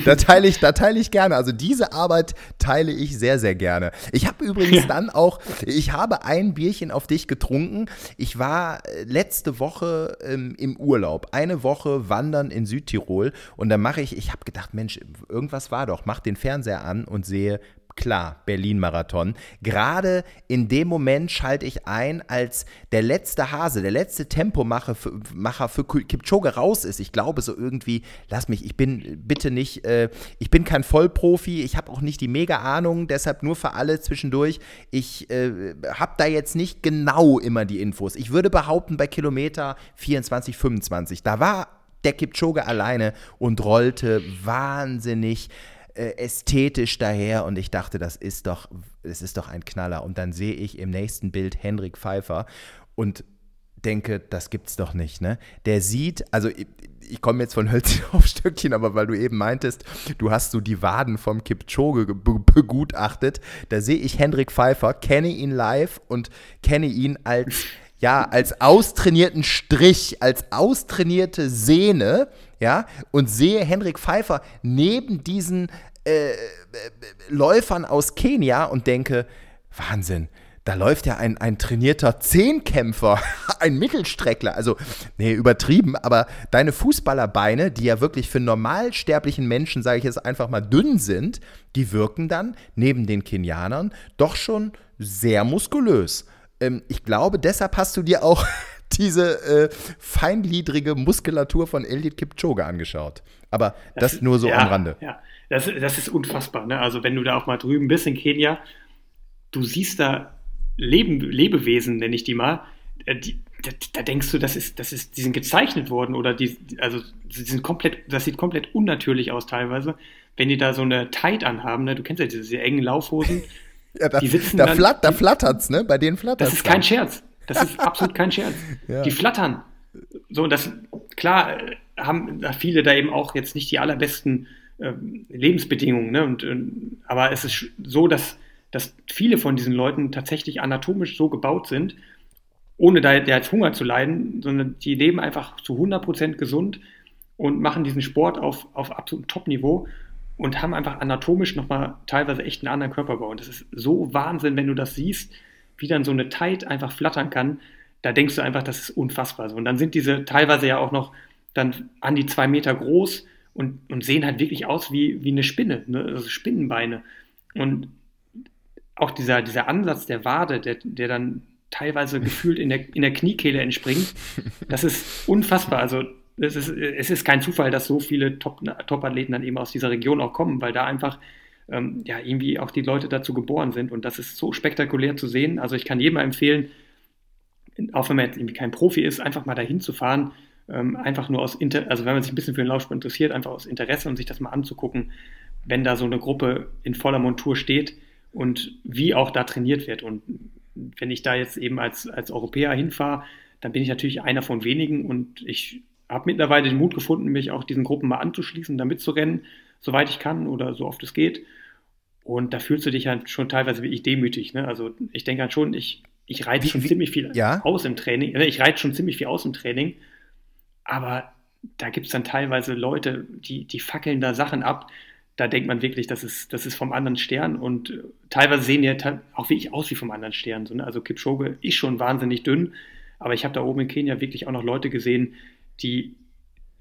Da teile ich, da teile ich gerne. Also diese Arbeit teile ich sehr, sehr gerne. Ich habe übrigens ja. dann auch, ich habe ein Bierchen auf dich getrunken. Ich war äh, letzte Woche ähm, im Urlaub, eine Woche wandern in Südtirol und da mache ich, ich habe gedacht, Mensch, irgendwas war doch. Mach den Fernseher an und sehe klar, Berlin-Marathon. Gerade in dem Moment schalte ich ein, als der letzte Hase, der letzte Tempomacher für, Macher für Kipchoge raus ist. Ich glaube so irgendwie, lass mich, ich bin bitte nicht, äh, ich bin kein Vollprofi, ich habe auch nicht die mega Ahnung, deshalb nur für alle zwischendurch. Ich äh, habe da jetzt nicht genau immer die Infos. Ich würde behaupten, bei Kilometer 24, 25, da war der Kipchoge alleine und rollte wahnsinnig äh, ästhetisch daher und ich dachte, das ist doch, das ist doch ein Knaller. Und dann sehe ich im nächsten Bild Henrik Pfeiffer und denke, das gibt's doch nicht, ne? Der sieht, also ich, ich komme jetzt von Hölzchen [LAUGHS] auf Stöckchen, aber weil du eben meintest, du hast so die Waden vom Kipchoge begutachtet, da sehe ich Hendrik Pfeiffer, kenne ihn live und kenne ihn als ja, als austrainierten Strich, als austrainierte Sehne, ja, und sehe Hendrik Pfeiffer neben diesen äh, äh, Läufern aus Kenia und denke, Wahnsinn, da läuft ja ein, ein trainierter Zehnkämpfer, [LAUGHS] ein Mittelstreckler. Also, nee, übertrieben, aber deine Fußballerbeine, die ja wirklich für normalsterblichen Menschen, sage ich jetzt einfach mal, dünn sind, die wirken dann neben den Kenianern doch schon sehr muskulös. Ähm, ich glaube, deshalb hast du dir auch diese äh, feingliedrige Muskulatur von Eliud Kipchoge angeschaut. Aber das, das nur so ja, am Rande. Ja, das, das ist unfassbar. Ne? Also wenn du da auch mal drüben bist in Kenia, du siehst da Leben, Lebewesen, nenne ich die mal, äh, die, da, da, denkst du, das ist, das ist, die sind gezeichnet worden oder die, also die sind komplett, das sieht komplett unnatürlich aus teilweise, wenn die da so eine Tight anhaben, ne? du kennst ja diese, diese engen Laufhosen. [LAUGHS] ja, da, die sitzen da, dann, flatt, da flattert's, ne? Bei denen flattert Das ist kein Scherz. Das ist absolut kein Scherz. [LAUGHS] Ja. Die flattern. So, das, klar, äh, haben viele da eben auch jetzt nicht die allerbesten ähm, Lebensbedingungen. Ne? Und, und, aber es ist so, dass, dass viele von diesen Leuten tatsächlich anatomisch so gebaut sind, ohne da jetzt Hunger zu leiden, sondern die leben einfach zu 100% gesund und machen diesen Sport auf, auf absolutem Top-Niveau und haben einfach anatomisch nochmal teilweise echt einen anderen Körperbau. Und das ist so Wahnsinn, wenn du das siehst, wie dann so eine Tight einfach flattern kann. Da denkst du einfach, das ist unfassbar. Und dann sind diese teilweise ja auch noch dann an die zwei Meter groß und, und sehen halt wirklich aus wie, wie eine Spinne, ne? also Spinnenbeine. Und auch dieser, dieser Ansatz der Wade, der, der dann teilweise [LAUGHS] gefühlt in der, in der Kniekehle entspringt, das ist unfassbar. Also es ist, es ist kein Zufall, dass so viele Top-Athleten dann eben aus dieser Region auch kommen, weil da einfach ähm, ja, irgendwie auch die Leute dazu geboren sind. Und das ist so spektakulär zu sehen. Also ich kann jedem empfehlen, auch wenn man jetzt irgendwie kein Profi ist, einfach mal dahin zu fahren, ähm, einfach nur aus Inter also wenn man sich ein bisschen für den Laufsport interessiert, einfach aus Interesse und sich das mal anzugucken, wenn da so eine Gruppe in voller Montur steht und wie auch da trainiert wird. Und wenn ich da jetzt eben als, als Europäer hinfahre, dann bin ich natürlich einer von wenigen und ich habe mittlerweile den Mut gefunden, mich auch diesen Gruppen mal anzuschließen, da mitzurennen, soweit ich kann oder so oft es geht. Und da fühlst du dich halt schon teilweise wirklich demütig. Ne? Also ich denke halt schon, ich, ich reize schon wie, ziemlich viel ja? aus im Training. Ne? Ich reize schon ziemlich viel aus im Training. Aber da gibt es dann teilweise Leute, die, die fackeln da Sachen ab. Da denkt man wirklich, das ist, das ist vom anderen Stern. Und teilweise sehen die halt auch wirklich aus wie vom anderen Stern. So, ne? Also Kipchoge ist schon wahnsinnig dünn. Aber ich habe da oben in Kenia wirklich auch noch Leute gesehen, die,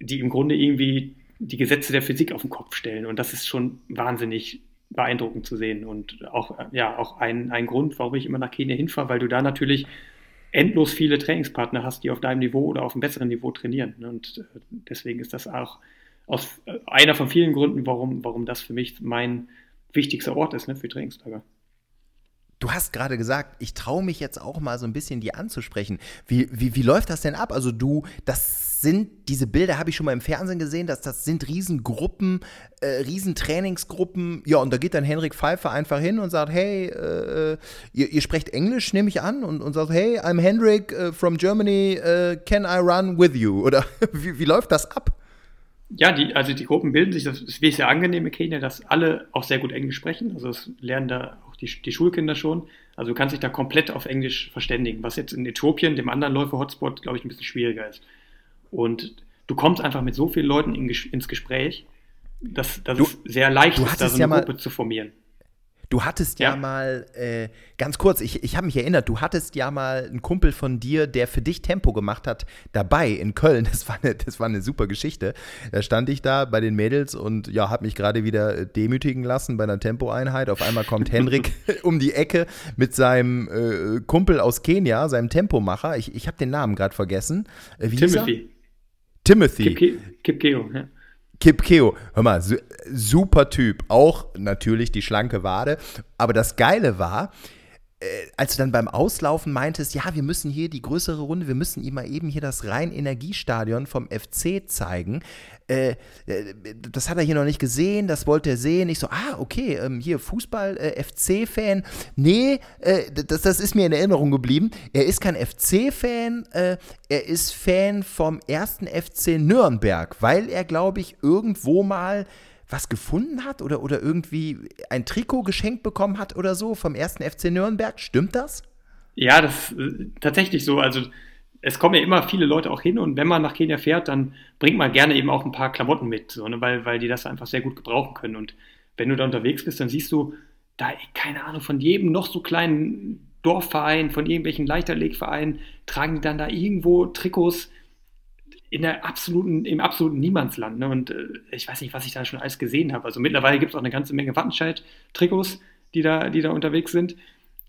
die im Grunde irgendwie die Gesetze der Physik auf den Kopf stellen. Und das ist schon wahnsinnig beeindruckend zu sehen. Und auch, ja, auch ein, ein Grund, warum ich immer nach Kenia hinfahre, weil du da natürlich endlos viele Trainingspartner hast, die auf deinem Niveau oder auf einem besseren Niveau trainieren. Und äh, deswegen ist das auch aus, äh, einer von vielen Gründen, warum, warum das für mich mein wichtigster Ort ist ne, für Trainingslager. Du hast gerade gesagt, ich traue mich jetzt auch mal so ein bisschen die anzusprechen. Wie, wie, wie läuft das denn ab? Also du, das sind, diese Bilder habe ich schon mal im Fernsehen gesehen, dass das sind Riesengruppen, äh, Riesentrainingsgruppen. Ja, und da geht dann Henrik Pfeiffer einfach hin und sagt, hey, äh, ihr, ihr, sprecht Englisch, nehme ich an, und, und sagt, hey, I'm Henrik uh, from Germany, uh, can I run with you? [LAUGHS] Oder wie, wie läuft das ab? Ja, die, also die Gruppen bilden sich, das ist wirklich sehr angenehm in Kenia, dass alle auch sehr gut Englisch sprechen. Also es lernen da die, die Schulkinder schon. Also du kannst dich da komplett auf Englisch verständigen, was jetzt in Äthiopien, dem anderen Läufer-Hotspot, glaube ich, ein bisschen schwieriger ist. Und du kommst einfach mit so vielen Leuten in, ins Gespräch, dass, dass du, es sehr leicht ist, da so eine ja Gruppe zu formieren. Du hattest ja, ja mal, äh, ganz kurz, ich, ich habe mich erinnert, du hattest ja mal einen Kumpel von dir, der für dich Tempo gemacht hat, dabei in Köln. Das war eine, das war eine super Geschichte. Da stand ich da bei den Mädels und ja, habe mich gerade wieder äh, demütigen lassen bei einer Tempoeinheit. Auf einmal kommt Henrik [LAUGHS] [LAUGHS] um die Ecke mit seinem äh, Kumpel aus Kenia, seinem Tempomacher. Ich, ich habe den Namen gerade vergessen. Äh, wie Timothy. Timothy. Kip, Kip Keo, ja. Kip Keo, hör mal, super Typ. Auch natürlich die schlanke Wade. Aber das Geile war, äh, als du dann beim Auslaufen meintest, ja, wir müssen hier die größere Runde, wir müssen ihm mal eben hier das Rhein-Energiestadion vom FC zeigen. Äh, äh, das hat er hier noch nicht gesehen, das wollte er sehen. Ich so, ah, okay, ähm, hier Fußball, äh. Nee, äh, das, das ist mir in Erinnerung geblieben. Er ist kein FC-Fan, äh, er ist Fan vom ersten FC Nürnberg, weil er, glaube ich, irgendwo mal was gefunden hat oder, oder irgendwie ein Trikot geschenkt bekommen hat oder so vom ersten FC Nürnberg. Stimmt das? Ja, das ist tatsächlich so. Also es kommen ja immer viele Leute auch hin und wenn man nach Kenia fährt, dann bringt man gerne eben auch ein paar Klamotten mit, so, ne, weil, weil die das einfach sehr gut gebrauchen können. Und wenn du da unterwegs bist, dann siehst du da, keine Ahnung, von jedem noch so kleinen Dorfverein, von irgendwelchen Leichterlegvereinen, tragen die dann da irgendwo Trikots in der absoluten, im absoluten Niemandsland. Ne? Und äh, ich weiß nicht, was ich da schon alles gesehen habe. Also mittlerweile gibt es auch eine ganze Menge Wattenscheid-Trikots, die da, die da unterwegs sind.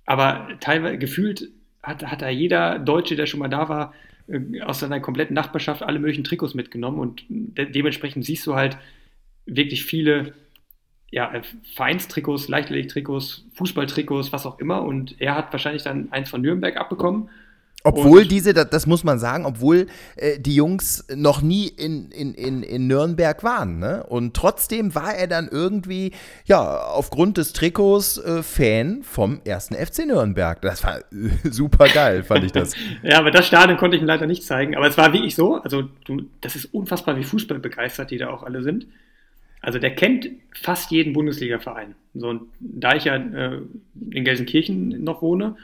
Aber teilweise gefühlt hat, hat da jeder Deutsche, der schon mal da war, äh, aus seiner kompletten Nachbarschaft alle möglichen Trikots mitgenommen und de dementsprechend siehst du halt wirklich viele ja, äh, Vereinstrikots, Leichtathletik-Trikots, Fußballtrikots, was auch immer. Und er hat wahrscheinlich dann eins von Nürnberg abbekommen obwohl und diese, das, das, muss man sagen, obwohl äh, die Jungs noch nie in, in, in, in Nürnberg waren. Ne? Und trotzdem war er dann irgendwie, ja, aufgrund des Trikots äh, Fan vom ersten FC Nürnberg. Das war äh, [LAUGHS] super geil, fand ich das. [LAUGHS] ja, aber das Stadion konnte ich ihm leider nicht zeigen. Aber es war wirklich so, also du, das ist unfassbar, wie Fußball begeistert die da auch alle sind. Also der kennt fast jeden Bundesliga-Verein. So, und da ich ja äh, in Gelsenkirchen noch wohne,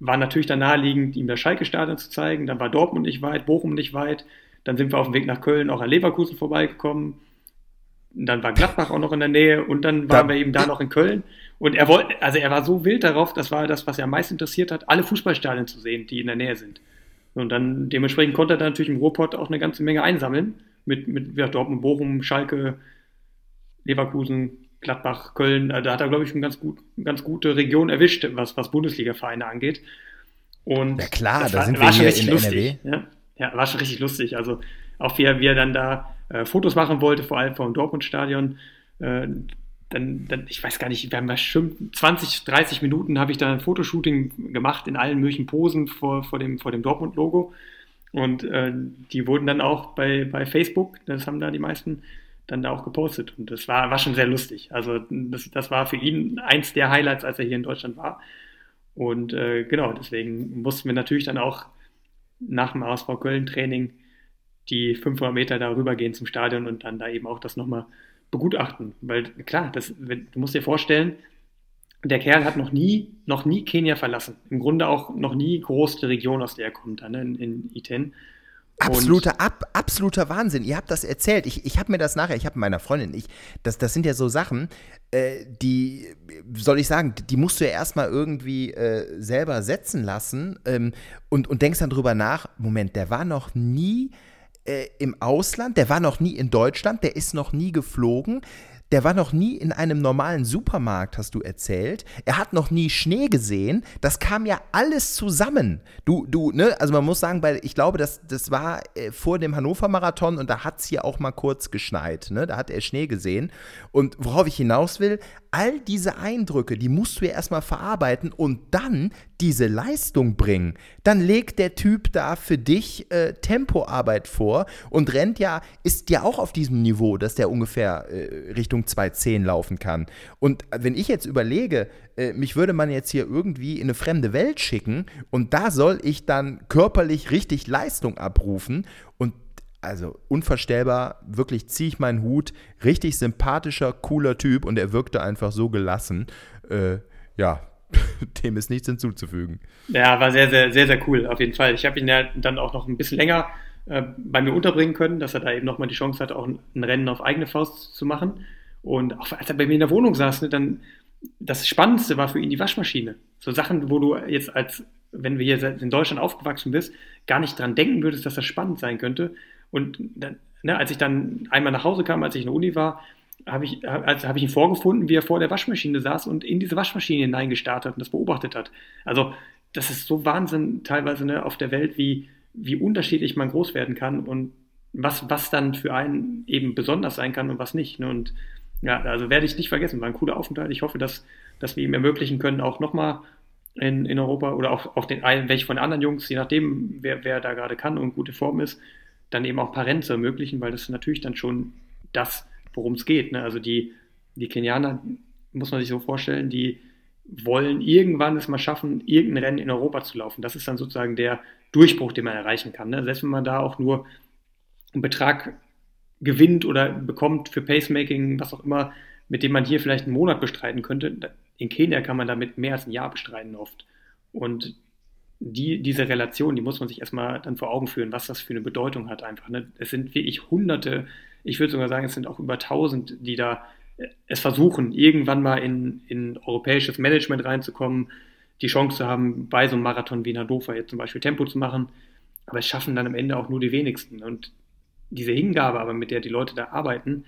war natürlich dann naheliegend, ihm das Schalke-Stadion zu zeigen. Dann war Dortmund nicht weit, Bochum nicht weit. Dann sind wir auf dem Weg nach Köln auch an Leverkusen vorbeigekommen. Dann war Gladbach auch noch in der Nähe und dann waren wir eben da noch in Köln. Und er wollte, also er war so wild darauf, das war das, was er am meisten interessiert hat, alle Fußballstadien zu sehen, die in der Nähe sind. Und dann dementsprechend konnte er dann natürlich im Ruhrpott auch eine ganze Menge einsammeln. Mit, mit ja, Dortmund, Bochum, Schalke, Leverkusen, Gladbach, Köln, äh, da hat er, glaube ich, eine ganz, gut, eine ganz gute Region erwischt, was, was Bundesliga-Vereine angeht. Und ja klar, da war, sind wir hier in lustig, NRW. Ja? ja, war schon richtig lustig. Also auch wie er, wie er dann da äh, Fotos machen wollte, vor allem vom Dortmund-Stadion. Äh, dann, dann, ich weiß gar nicht, wir haben bestimmt 20, 30 Minuten habe ich da ein Fotoshooting gemacht in allen möglichen Posen vor, vor dem, vor dem Dortmund-Logo. Und äh, die wurden dann auch bei, bei Facebook, das haben da die meisten dann da auch gepostet. Und das war, war schon sehr lustig. Also das, das war für ihn eins der Highlights, als er hier in Deutschland war. Und äh, genau, deswegen mussten wir natürlich dann auch nach dem ASV Köln-Training die 500 Meter darüber gehen zum Stadion und dann da eben auch das nochmal begutachten. Weil klar, das, du musst dir vorstellen, der Kerl hat noch nie, noch nie Kenia verlassen. Im Grunde auch noch nie groß die Region, aus der er kommt, ne, in, in Iten. Absoluter, ab, absoluter Wahnsinn. Ihr habt das erzählt. Ich, ich habe mir das nachher, ich habe meiner Freundin, ich, das, das sind ja so Sachen, äh, die, soll ich sagen, die musst du ja erstmal irgendwie äh, selber setzen lassen ähm, und, und denkst dann drüber nach, Moment, der war noch nie äh, im Ausland, der war noch nie in Deutschland, der ist noch nie geflogen, der war noch nie in einem normalen Supermarkt, hast du erzählt. Er hat noch nie Schnee gesehen. Das kam ja alles zusammen. Du, du, ne, also man muss sagen, weil ich glaube, das, das war äh, vor dem Hannover-Marathon und da hat es hier auch mal kurz geschneit. Ne? Da hat er Schnee gesehen. Und worauf ich hinaus will, all diese Eindrücke, die musst du ja erstmal verarbeiten und dann diese Leistung bringen. Dann legt der Typ da für dich äh, Tempoarbeit vor und rennt ja, ist ja auch auf diesem Niveau, dass der ungefähr äh, Richtung 2.10 laufen kann. Und wenn ich jetzt überlege, äh, mich würde man jetzt hier irgendwie in eine fremde Welt schicken und da soll ich dann körperlich richtig Leistung abrufen und also unvorstellbar, wirklich ziehe ich meinen Hut, richtig sympathischer, cooler Typ und er wirkte einfach so gelassen. Äh, ja, [LAUGHS] dem ist nichts hinzuzufügen. Ja, war sehr, sehr, sehr, sehr cool, auf jeden Fall. Ich habe ihn ja dann auch noch ein bisschen länger äh, bei mir unterbringen können, dass er da eben nochmal die Chance hatte, auch ein Rennen auf eigene Faust zu machen. Und auch als er bei mir in der Wohnung saß, ne, dann das Spannendste war für ihn die Waschmaschine. So Sachen, wo du jetzt als, wenn du hier in Deutschland aufgewachsen bist, gar nicht dran denken würdest, dass das spannend sein könnte. Und dann, ne, als ich dann einmal nach Hause kam, als ich in der Uni war, habe ich, also hab ich ihn vorgefunden, wie er vor der Waschmaschine saß und in diese Waschmaschine hineingestarrt hat und das beobachtet hat. Also das ist so Wahnsinn teilweise ne, auf der Welt, wie, wie unterschiedlich man groß werden kann und was, was dann für einen eben besonders sein kann und was nicht. Ne? Und ja, also werde ich nicht vergessen, war ein cooler Aufenthalt. Ich hoffe, dass, dass wir ihm ermöglichen können, auch nochmal in, in Europa oder auch, auch den welche von anderen Jungs, je nachdem, wer, wer da gerade kann und gute Form ist, dann eben auch Rennen zu ermöglichen, weil das natürlich dann schon das, worum es geht. Ne? Also die, die Kenianer, muss man sich so vorstellen, die wollen irgendwann es mal schaffen, irgendein Rennen in Europa zu laufen. Das ist dann sozusagen der Durchbruch, den man erreichen kann. Ne? Selbst wenn man da auch nur einen Betrag gewinnt oder bekommt für Pacemaking, was auch immer, mit dem man hier vielleicht einen Monat bestreiten könnte. In Kenia kann man damit mehr als ein Jahr bestreiten oft. Und die, diese Relation, die muss man sich erstmal dann vor Augen führen, was das für eine Bedeutung hat einfach. Ne? Es sind wirklich Hunderte, ich würde sogar sagen, es sind auch über tausend, die da äh, es versuchen, irgendwann mal in, in europäisches Management reinzukommen, die Chance zu haben, bei so einem Marathon wie in Hannover jetzt zum Beispiel Tempo zu machen. Aber es schaffen dann am Ende auch nur die wenigsten. Und diese Hingabe aber, mit der die Leute da arbeiten,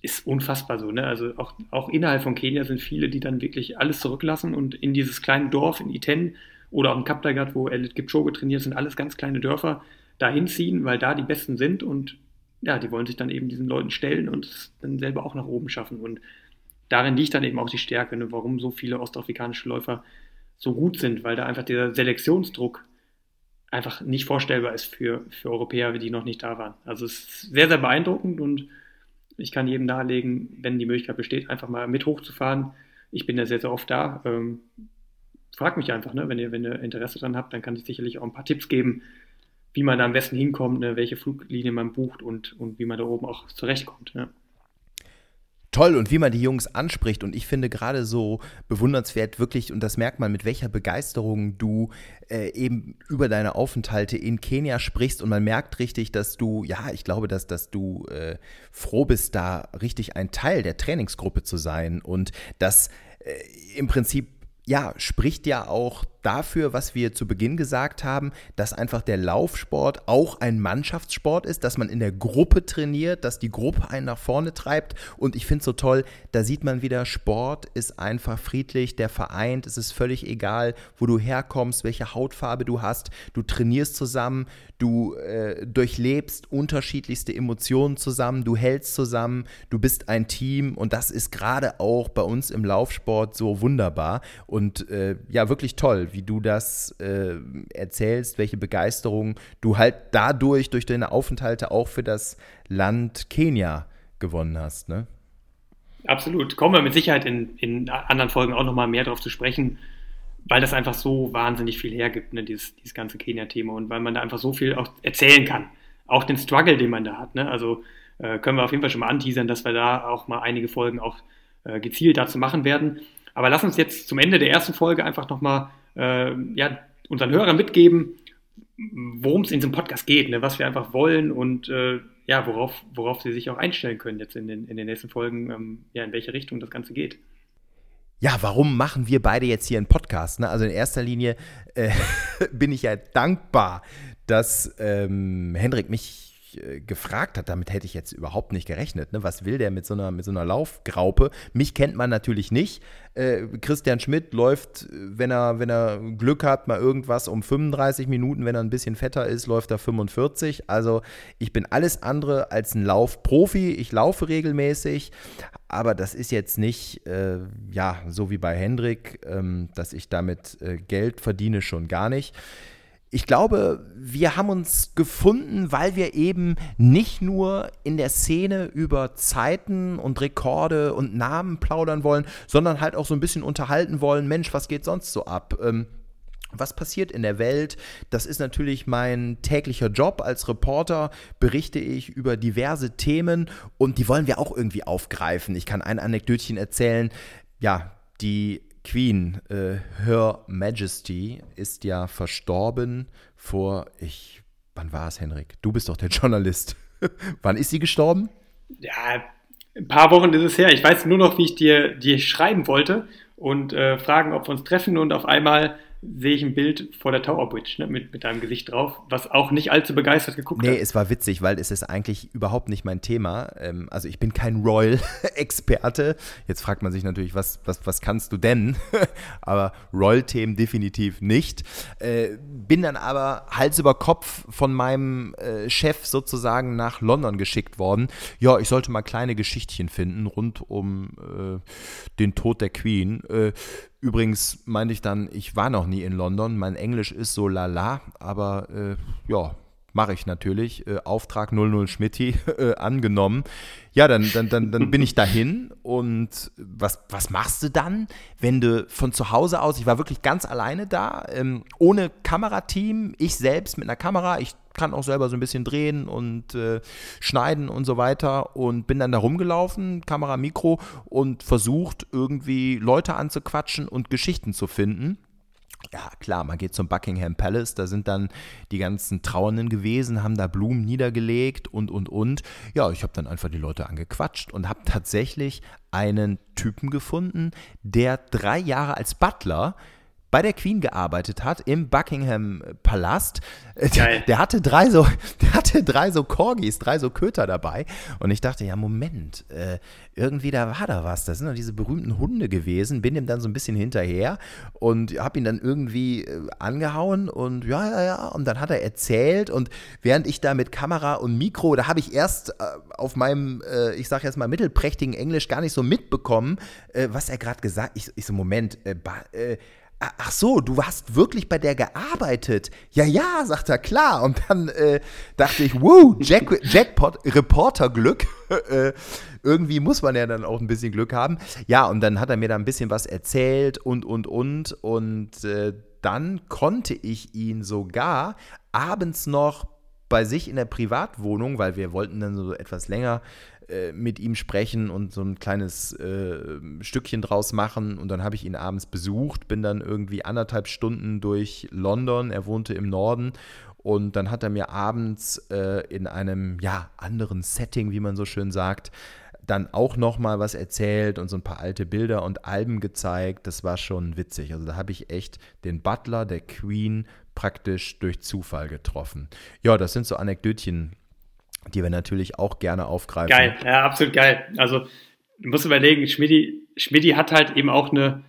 ist unfassbar so. Ne? Also auch, auch innerhalb von Kenia sind viele, die dann wirklich alles zurücklassen und in dieses kleine Dorf in Iten oder auch in Kaptagat, wo Elliot Kipchoge trainiert, sind alles ganz kleine Dörfer, dahin ziehen, weil da die Besten sind und ja, die wollen sich dann eben diesen Leuten stellen und es dann selber auch nach oben schaffen. Und darin liegt dann eben auch die Stärke, ne, warum so viele ostafrikanische Läufer so gut sind, weil da einfach dieser Selektionsdruck einfach nicht vorstellbar ist für, für Europäer, die noch nicht da waren. Also es ist sehr, sehr beeindruckend und ich kann jedem nahelegen, wenn die Möglichkeit besteht, einfach mal mit hochzufahren. Ich bin ja sehr, sehr oft da. Ähm, fragt mich einfach, ne? wenn, ihr, wenn ihr Interesse dran habt, dann kann ich sicherlich auch ein paar Tipps geben, wie man da am besten hinkommt, ne? welche Fluglinie man bucht und, und wie man da oben auch zurechtkommt. Ja. Toll und wie man die Jungs anspricht und ich finde gerade so bewundernswert wirklich und das merkt man mit welcher Begeisterung du äh, eben über deine Aufenthalte in Kenia sprichst und man merkt richtig, dass du ja ich glaube, dass dass du äh, froh bist da richtig ein Teil der Trainingsgruppe zu sein und das äh, im Prinzip ja, spricht ja auch dafür, was wir zu Beginn gesagt haben, dass einfach der Laufsport auch ein Mannschaftssport ist, dass man in der Gruppe trainiert, dass die Gruppe einen nach vorne treibt. Und ich finde es so toll, da sieht man wieder, Sport ist einfach friedlich, der vereint, es ist völlig egal, wo du herkommst, welche Hautfarbe du hast. Du trainierst zusammen, du äh, durchlebst unterschiedlichste Emotionen zusammen, du hältst zusammen, du bist ein Team und das ist gerade auch bei uns im Laufsport so wunderbar und äh, ja, wirklich toll, wie du das äh, erzählst, welche Begeisterung du halt dadurch, durch deine Aufenthalte auch für das Land Kenia gewonnen hast, ne? Absolut. Kommen wir mit Sicherheit in, in anderen Folgen auch nochmal mehr darauf zu sprechen, weil das einfach so wahnsinnig viel hergibt, ne, dieses, dieses ganze Kenia-Thema und weil man da einfach so viel auch erzählen kann. Auch den Struggle, den man da hat. Ne? Also äh, können wir auf jeden Fall schon mal anteasern, dass wir da auch mal einige Folgen auch äh, gezielt dazu machen werden. Aber lass uns jetzt zum Ende der ersten Folge einfach nochmal äh, ja, unseren Hörern mitgeben, worum es in diesem Podcast geht, ne? was wir einfach wollen und äh, ja, worauf, worauf sie sich auch einstellen können jetzt in den, in den nächsten Folgen, ähm, ja, in welche Richtung das Ganze geht ja, warum machen wir beide jetzt hier einen Podcast? Ne? Also in erster Linie äh, [LAUGHS] bin ich ja dankbar, dass ähm, Hendrik mich äh, gefragt hat, damit hätte ich jetzt überhaupt nicht gerechnet. Ne? Was will der mit so einer, mit so einer Laufgraupe? Mich kennt man natürlich nicht. Äh, Christian Schmidt läuft, wenn er, wenn er Glück hat, mal irgendwas um 35 Minuten. Wenn er ein bisschen fetter ist, läuft er 45. Also ich bin alles andere als ein Laufprofi. Ich laufe regelmäßig, aber das ist jetzt nicht, äh, ja, so wie bei Hendrik, ähm, dass ich damit äh, Geld verdiene, schon gar nicht ich glaube, wir haben uns gefunden, weil wir eben nicht nur in der Szene über Zeiten und Rekorde und Namen plaudern wollen, sondern halt auch so ein bisschen unterhalten wollen, Mensch, was geht sonst so ab? Ähm, was passiert in der Welt? Das ist natürlich mein täglicher Job. Als Reporter berichte ich über diverse Themen und die wollen wir auch irgendwie aufgreifen. Ich kann ein Anekdötchen erzählen. Ja, die Queen, äh, Her Majesty, ist ja verstorben vor, ich, wann war es, Henrik? Du bist doch der [LAUGHS] Journalist. wann ist sie gestorben? Ja, ein paar Wochen ist es her. Ich weiß nur noch, wie ich dir, dir schreiben wollte und äh, fragen, ob wir uns treffen und auf einmal sehe ich ein Bild vor der Tower Bridge ne, mit, mit deinem Gesicht drauf, was auch nicht allzu begeistert geguckt nee, hat. Nee, es war witzig, weil es ist eigentlich überhaupt nicht mein Thema. Ähm, also ich bin kein Royal-Experte. [LAUGHS] Jetzt fragt man sich natürlich, was, was, was kannst du denn? [LAUGHS] aber Royal-Themen definitiv nicht. Äh, bin dann aber Hals über Kopf von meinem äh, Chef sozusagen nach London geschickt worden. Ja, ich sollte mal kleine Geschichtchen finden rund um äh, den Tod der Queen. Übrigens meinte ich dann, ich war noch nie in London, mein Englisch ist so lala, aber äh, ja, mache ich natürlich. Äh, Auftrag 00 Schmitti [LAUGHS] äh, angenommen. Ja, dann, dann, dann, dann bin ich dahin und was, was machst du dann, wenn du von zu Hause aus, ich war wirklich ganz alleine da, ähm, ohne Kamerateam, ich selbst mit einer Kamera, ich kann auch selber so ein bisschen drehen und äh, schneiden und so weiter und bin dann da rumgelaufen, Kamera, Mikro und versucht irgendwie Leute anzuquatschen und Geschichten zu finden. Ja, klar, man geht zum Buckingham Palace, da sind dann die ganzen Trauernden gewesen, haben da Blumen niedergelegt und, und, und. Ja, ich habe dann einfach die Leute angequatscht und habe tatsächlich einen Typen gefunden, der drei Jahre als Butler bei der Queen gearbeitet hat, im Buckingham Palast. [LAUGHS] Der, der, hatte drei so, [LAUGHS] der hatte drei so Corgis, drei so Köter dabei. Und ich dachte, ja, Moment, äh, irgendwie da war da was. Das sind doch diese berühmten Hunde gewesen. Bin ihm dann so ein bisschen hinterher und habe ihn dann irgendwie äh, angehauen und ja, ja, ja. Und dann hat er erzählt und während ich da mit Kamera und Mikro, da habe ich erst äh, auf meinem, ich sage jetzt mal mittelprächtigen Englisch gar nicht so mitbekommen, was er gerade gesagt. Ich, ich so Moment, äh, Ach so, du hast wirklich bei der gearbeitet. Ja, ja, sagt er, klar. Und dann äh, dachte ich, wow, Jack, Jackpot, Reporterglück. [LAUGHS] äh, irgendwie muss man ja dann auch ein bisschen Glück haben. Ja, und dann hat er mir da ein bisschen was erzählt und, und, und. Und äh, dann konnte ich ihn sogar abends noch bei sich in der Privatwohnung, weil wir wollten dann so etwas länger äh, mit ihm sprechen und so ein kleines äh, Stückchen draus machen. Und dann habe ich ihn abends besucht, bin dann irgendwie anderthalb Stunden durch London. Er wohnte im Norden. Und dann hat er mir abends äh, in einem ja, anderen Setting, wie man so schön sagt, dann auch nochmal was erzählt und so ein paar alte Bilder und Alben gezeigt. Das war schon witzig. Also da habe ich echt den Butler der Queen praktisch durch Zufall getroffen. Ja, das sind so Anekdötchen, die wir natürlich auch gerne aufgreifen. Geil, ja, absolut geil. Also du musst überlegen, Schmidti, Schmidti hat halt eben auch eine,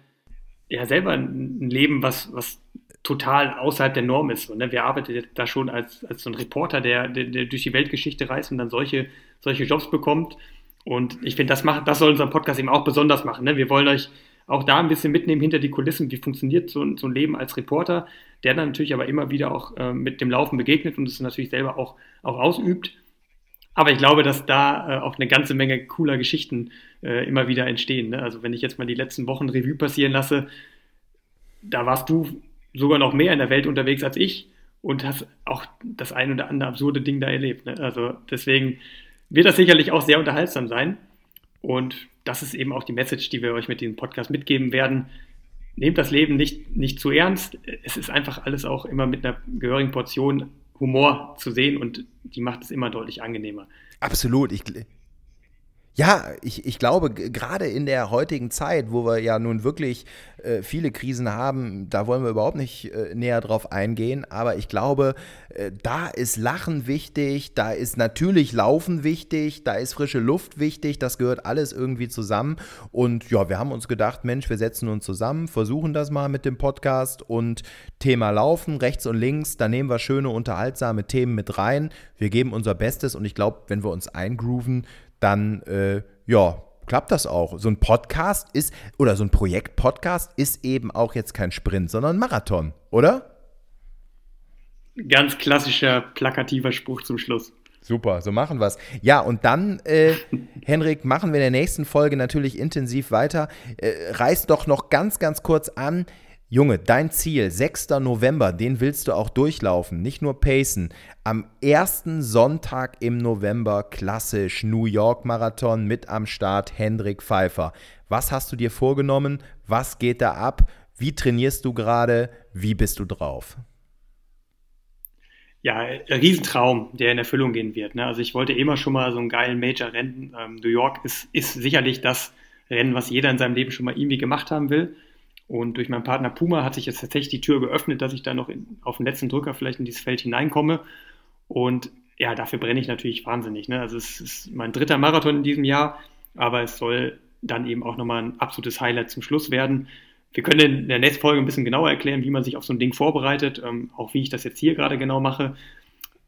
ja, selber ein Leben, was, was total außerhalb der Norm ist. Und ne, wer arbeitet da schon als, als so ein Reporter, der, der, der, durch die Weltgeschichte reist und dann solche, solche Jobs bekommt. Und ich finde, das, das soll unser Podcast eben auch besonders machen. Ne? Wir wollen euch auch da ein bisschen mitnehmen hinter die Kulissen, wie funktioniert so, ein, so ein Leben als Reporter, der dann natürlich aber immer wieder auch äh, mit dem Laufen begegnet und es natürlich selber auch, auch ausübt. Aber ich glaube, dass da äh, auch eine ganze Menge cooler Geschichten äh, immer wieder entstehen. Ne? Also wenn ich jetzt mal die letzten Wochen Revue passieren lasse, da warst du sogar noch mehr in der Welt unterwegs als ich und hast auch das ein oder andere absurde Ding da erlebt. Ne? Also deswegen wird das sicherlich auch sehr unterhaltsam sein. Und das ist eben auch die Message, die wir euch mit diesem Podcast mitgeben werden. Nehmt das Leben nicht, nicht zu ernst. Es ist einfach alles auch immer mit einer gehörigen Portion Humor zu sehen und die macht es immer deutlich angenehmer. Absolut. Ich, ja, ich, ich glaube, gerade in der heutigen Zeit, wo wir ja nun wirklich äh, viele Krisen haben, da wollen wir überhaupt nicht äh, näher drauf eingehen, aber ich glaube, äh, da ist Lachen wichtig, da ist natürlich Laufen wichtig, da ist frische Luft wichtig, das gehört alles irgendwie zusammen. Und ja, wir haben uns gedacht, Mensch, wir setzen uns zusammen, versuchen das mal mit dem Podcast und Thema Laufen, rechts und links, da nehmen wir schöne, unterhaltsame Themen mit rein. Wir geben unser Bestes und ich glaube, wenn wir uns eingrooven, dann äh, ja, klappt das auch. So ein Podcast ist, oder so ein Projekt-Podcast ist eben auch jetzt kein Sprint, sondern ein Marathon, oder? Ganz klassischer, plakativer Spruch zum Schluss. Super, so machen wir es. Ja, und dann, äh, [LAUGHS] Henrik, machen wir in der nächsten Folge natürlich intensiv weiter. Äh, reiß doch noch ganz, ganz kurz an. Junge, dein Ziel, 6. November, den willst du auch durchlaufen, nicht nur pacen. Am ersten Sonntag im November klassisch New York Marathon mit am Start Hendrik Pfeiffer. Was hast du dir vorgenommen? Was geht da ab? Wie trainierst du gerade? Wie bist du drauf? Ja, Riesentraum, der in Erfüllung gehen wird. Ne? Also ich wollte immer schon mal so einen geilen Major rennen. Ähm, New York ist, ist sicherlich das Rennen, was jeder in seinem Leben schon mal irgendwie gemacht haben will. Und durch meinen Partner Puma hat sich jetzt tatsächlich die Tür geöffnet, dass ich da noch in, auf den letzten Drücker vielleicht in dieses Feld hineinkomme. Und ja, dafür brenne ich natürlich wahnsinnig. Ne? Also es ist mein dritter Marathon in diesem Jahr, aber es soll dann eben auch nochmal ein absolutes Highlight zum Schluss werden. Wir können in der nächsten Folge ein bisschen genauer erklären, wie man sich auf so ein Ding vorbereitet, ähm, auch wie ich das jetzt hier gerade genau mache.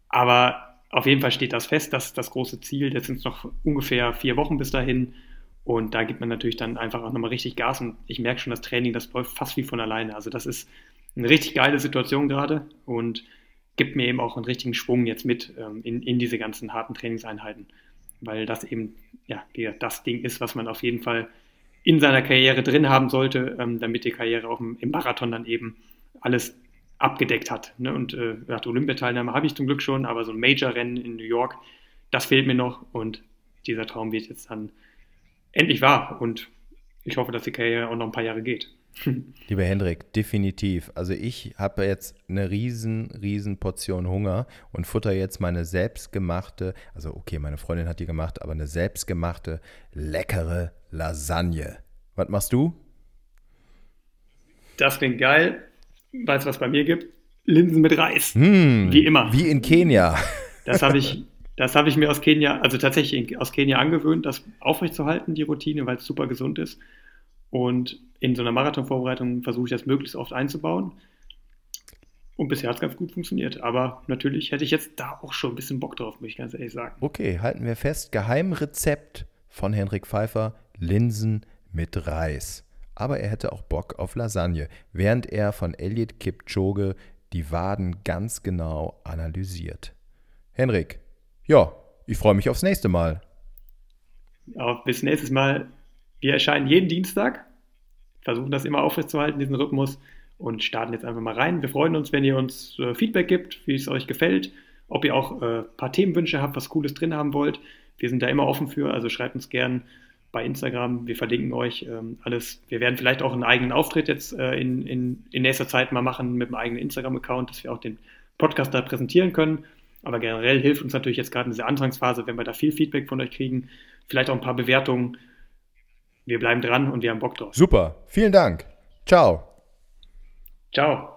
Aber auf jeden Fall steht das fest, dass das große Ziel, jetzt sind es noch ungefähr vier Wochen bis dahin, und da gibt man natürlich dann einfach auch nochmal richtig Gas und ich merke schon, das Training, das läuft fast wie von alleine. Also das ist eine richtig geile Situation gerade und gibt mir eben auch einen richtigen Schwung jetzt mit ähm, in, in diese ganzen harten Trainingseinheiten, weil das eben ja das Ding ist, was man auf jeden Fall in seiner Karriere drin haben sollte, ähm, damit die Karriere auch im, im, Marathon dann eben alles abgedeckt hat. Ne? Und äh, Olympiateilnahme habe ich zum Glück schon, aber so ein Major-Rennen in New York, das fehlt mir noch und dieser Traum wird jetzt dann endlich wahr. Und ich hoffe, dass die Karriere auch noch ein paar Jahre geht. [LAUGHS] Lieber Hendrik, definitiv. Also ich habe jetzt eine riesen, riesen Portion Hunger und futter jetzt meine selbstgemachte, also okay, meine Freundin hat die gemacht, aber eine selbstgemachte, leckere Lasagne. Was machst du? Das klingt geil. Weißt du, was bei mir gibt? Linsen mit Reis. Hm, wie immer. Wie in Kenia. Das habe ich, [LAUGHS] das habe ich mir aus Kenia, also tatsächlich aus Kenia angewöhnt, das aufrechtzuerhalten, die Routine, weil es super gesund ist. Und in so einer Marathonvorbereitung versuche ich das möglichst oft einzubauen. Und bisher hat es ganz gut funktioniert. Aber natürlich hätte ich jetzt da auch schon ein bisschen Bock drauf, muss ich ganz ehrlich sagen. Okay, halten wir fest. Geheimrezept von Henrik Pfeiffer: Linsen mit Reis. Aber er hätte auch Bock auf Lasagne, während er von Elliot Kipchoge die Waden ganz genau analysiert. Henrik, ja, ich freue mich aufs nächste Mal. Auf bis nächstes Mal. Wir erscheinen jeden Dienstag, versuchen das immer aufrechtzuerhalten, diesen Rhythmus, und starten jetzt einfach mal rein. Wir freuen uns, wenn ihr uns äh, Feedback gibt, wie es euch gefällt, ob ihr auch ein äh, paar Themenwünsche habt, was Cooles drin haben wollt. Wir sind da immer offen für, also schreibt uns gern bei Instagram. Wir verlinken euch ähm, alles. Wir werden vielleicht auch einen eigenen Auftritt jetzt äh, in, in, in nächster Zeit mal machen mit einem eigenen Instagram-Account, dass wir auch den Podcast da präsentieren können. Aber generell hilft uns natürlich jetzt gerade in dieser Anfangsphase, wenn wir da viel Feedback von euch kriegen, vielleicht auch ein paar Bewertungen. Wir bleiben dran und wir haben Bock drauf. Super, vielen Dank. Ciao. Ciao.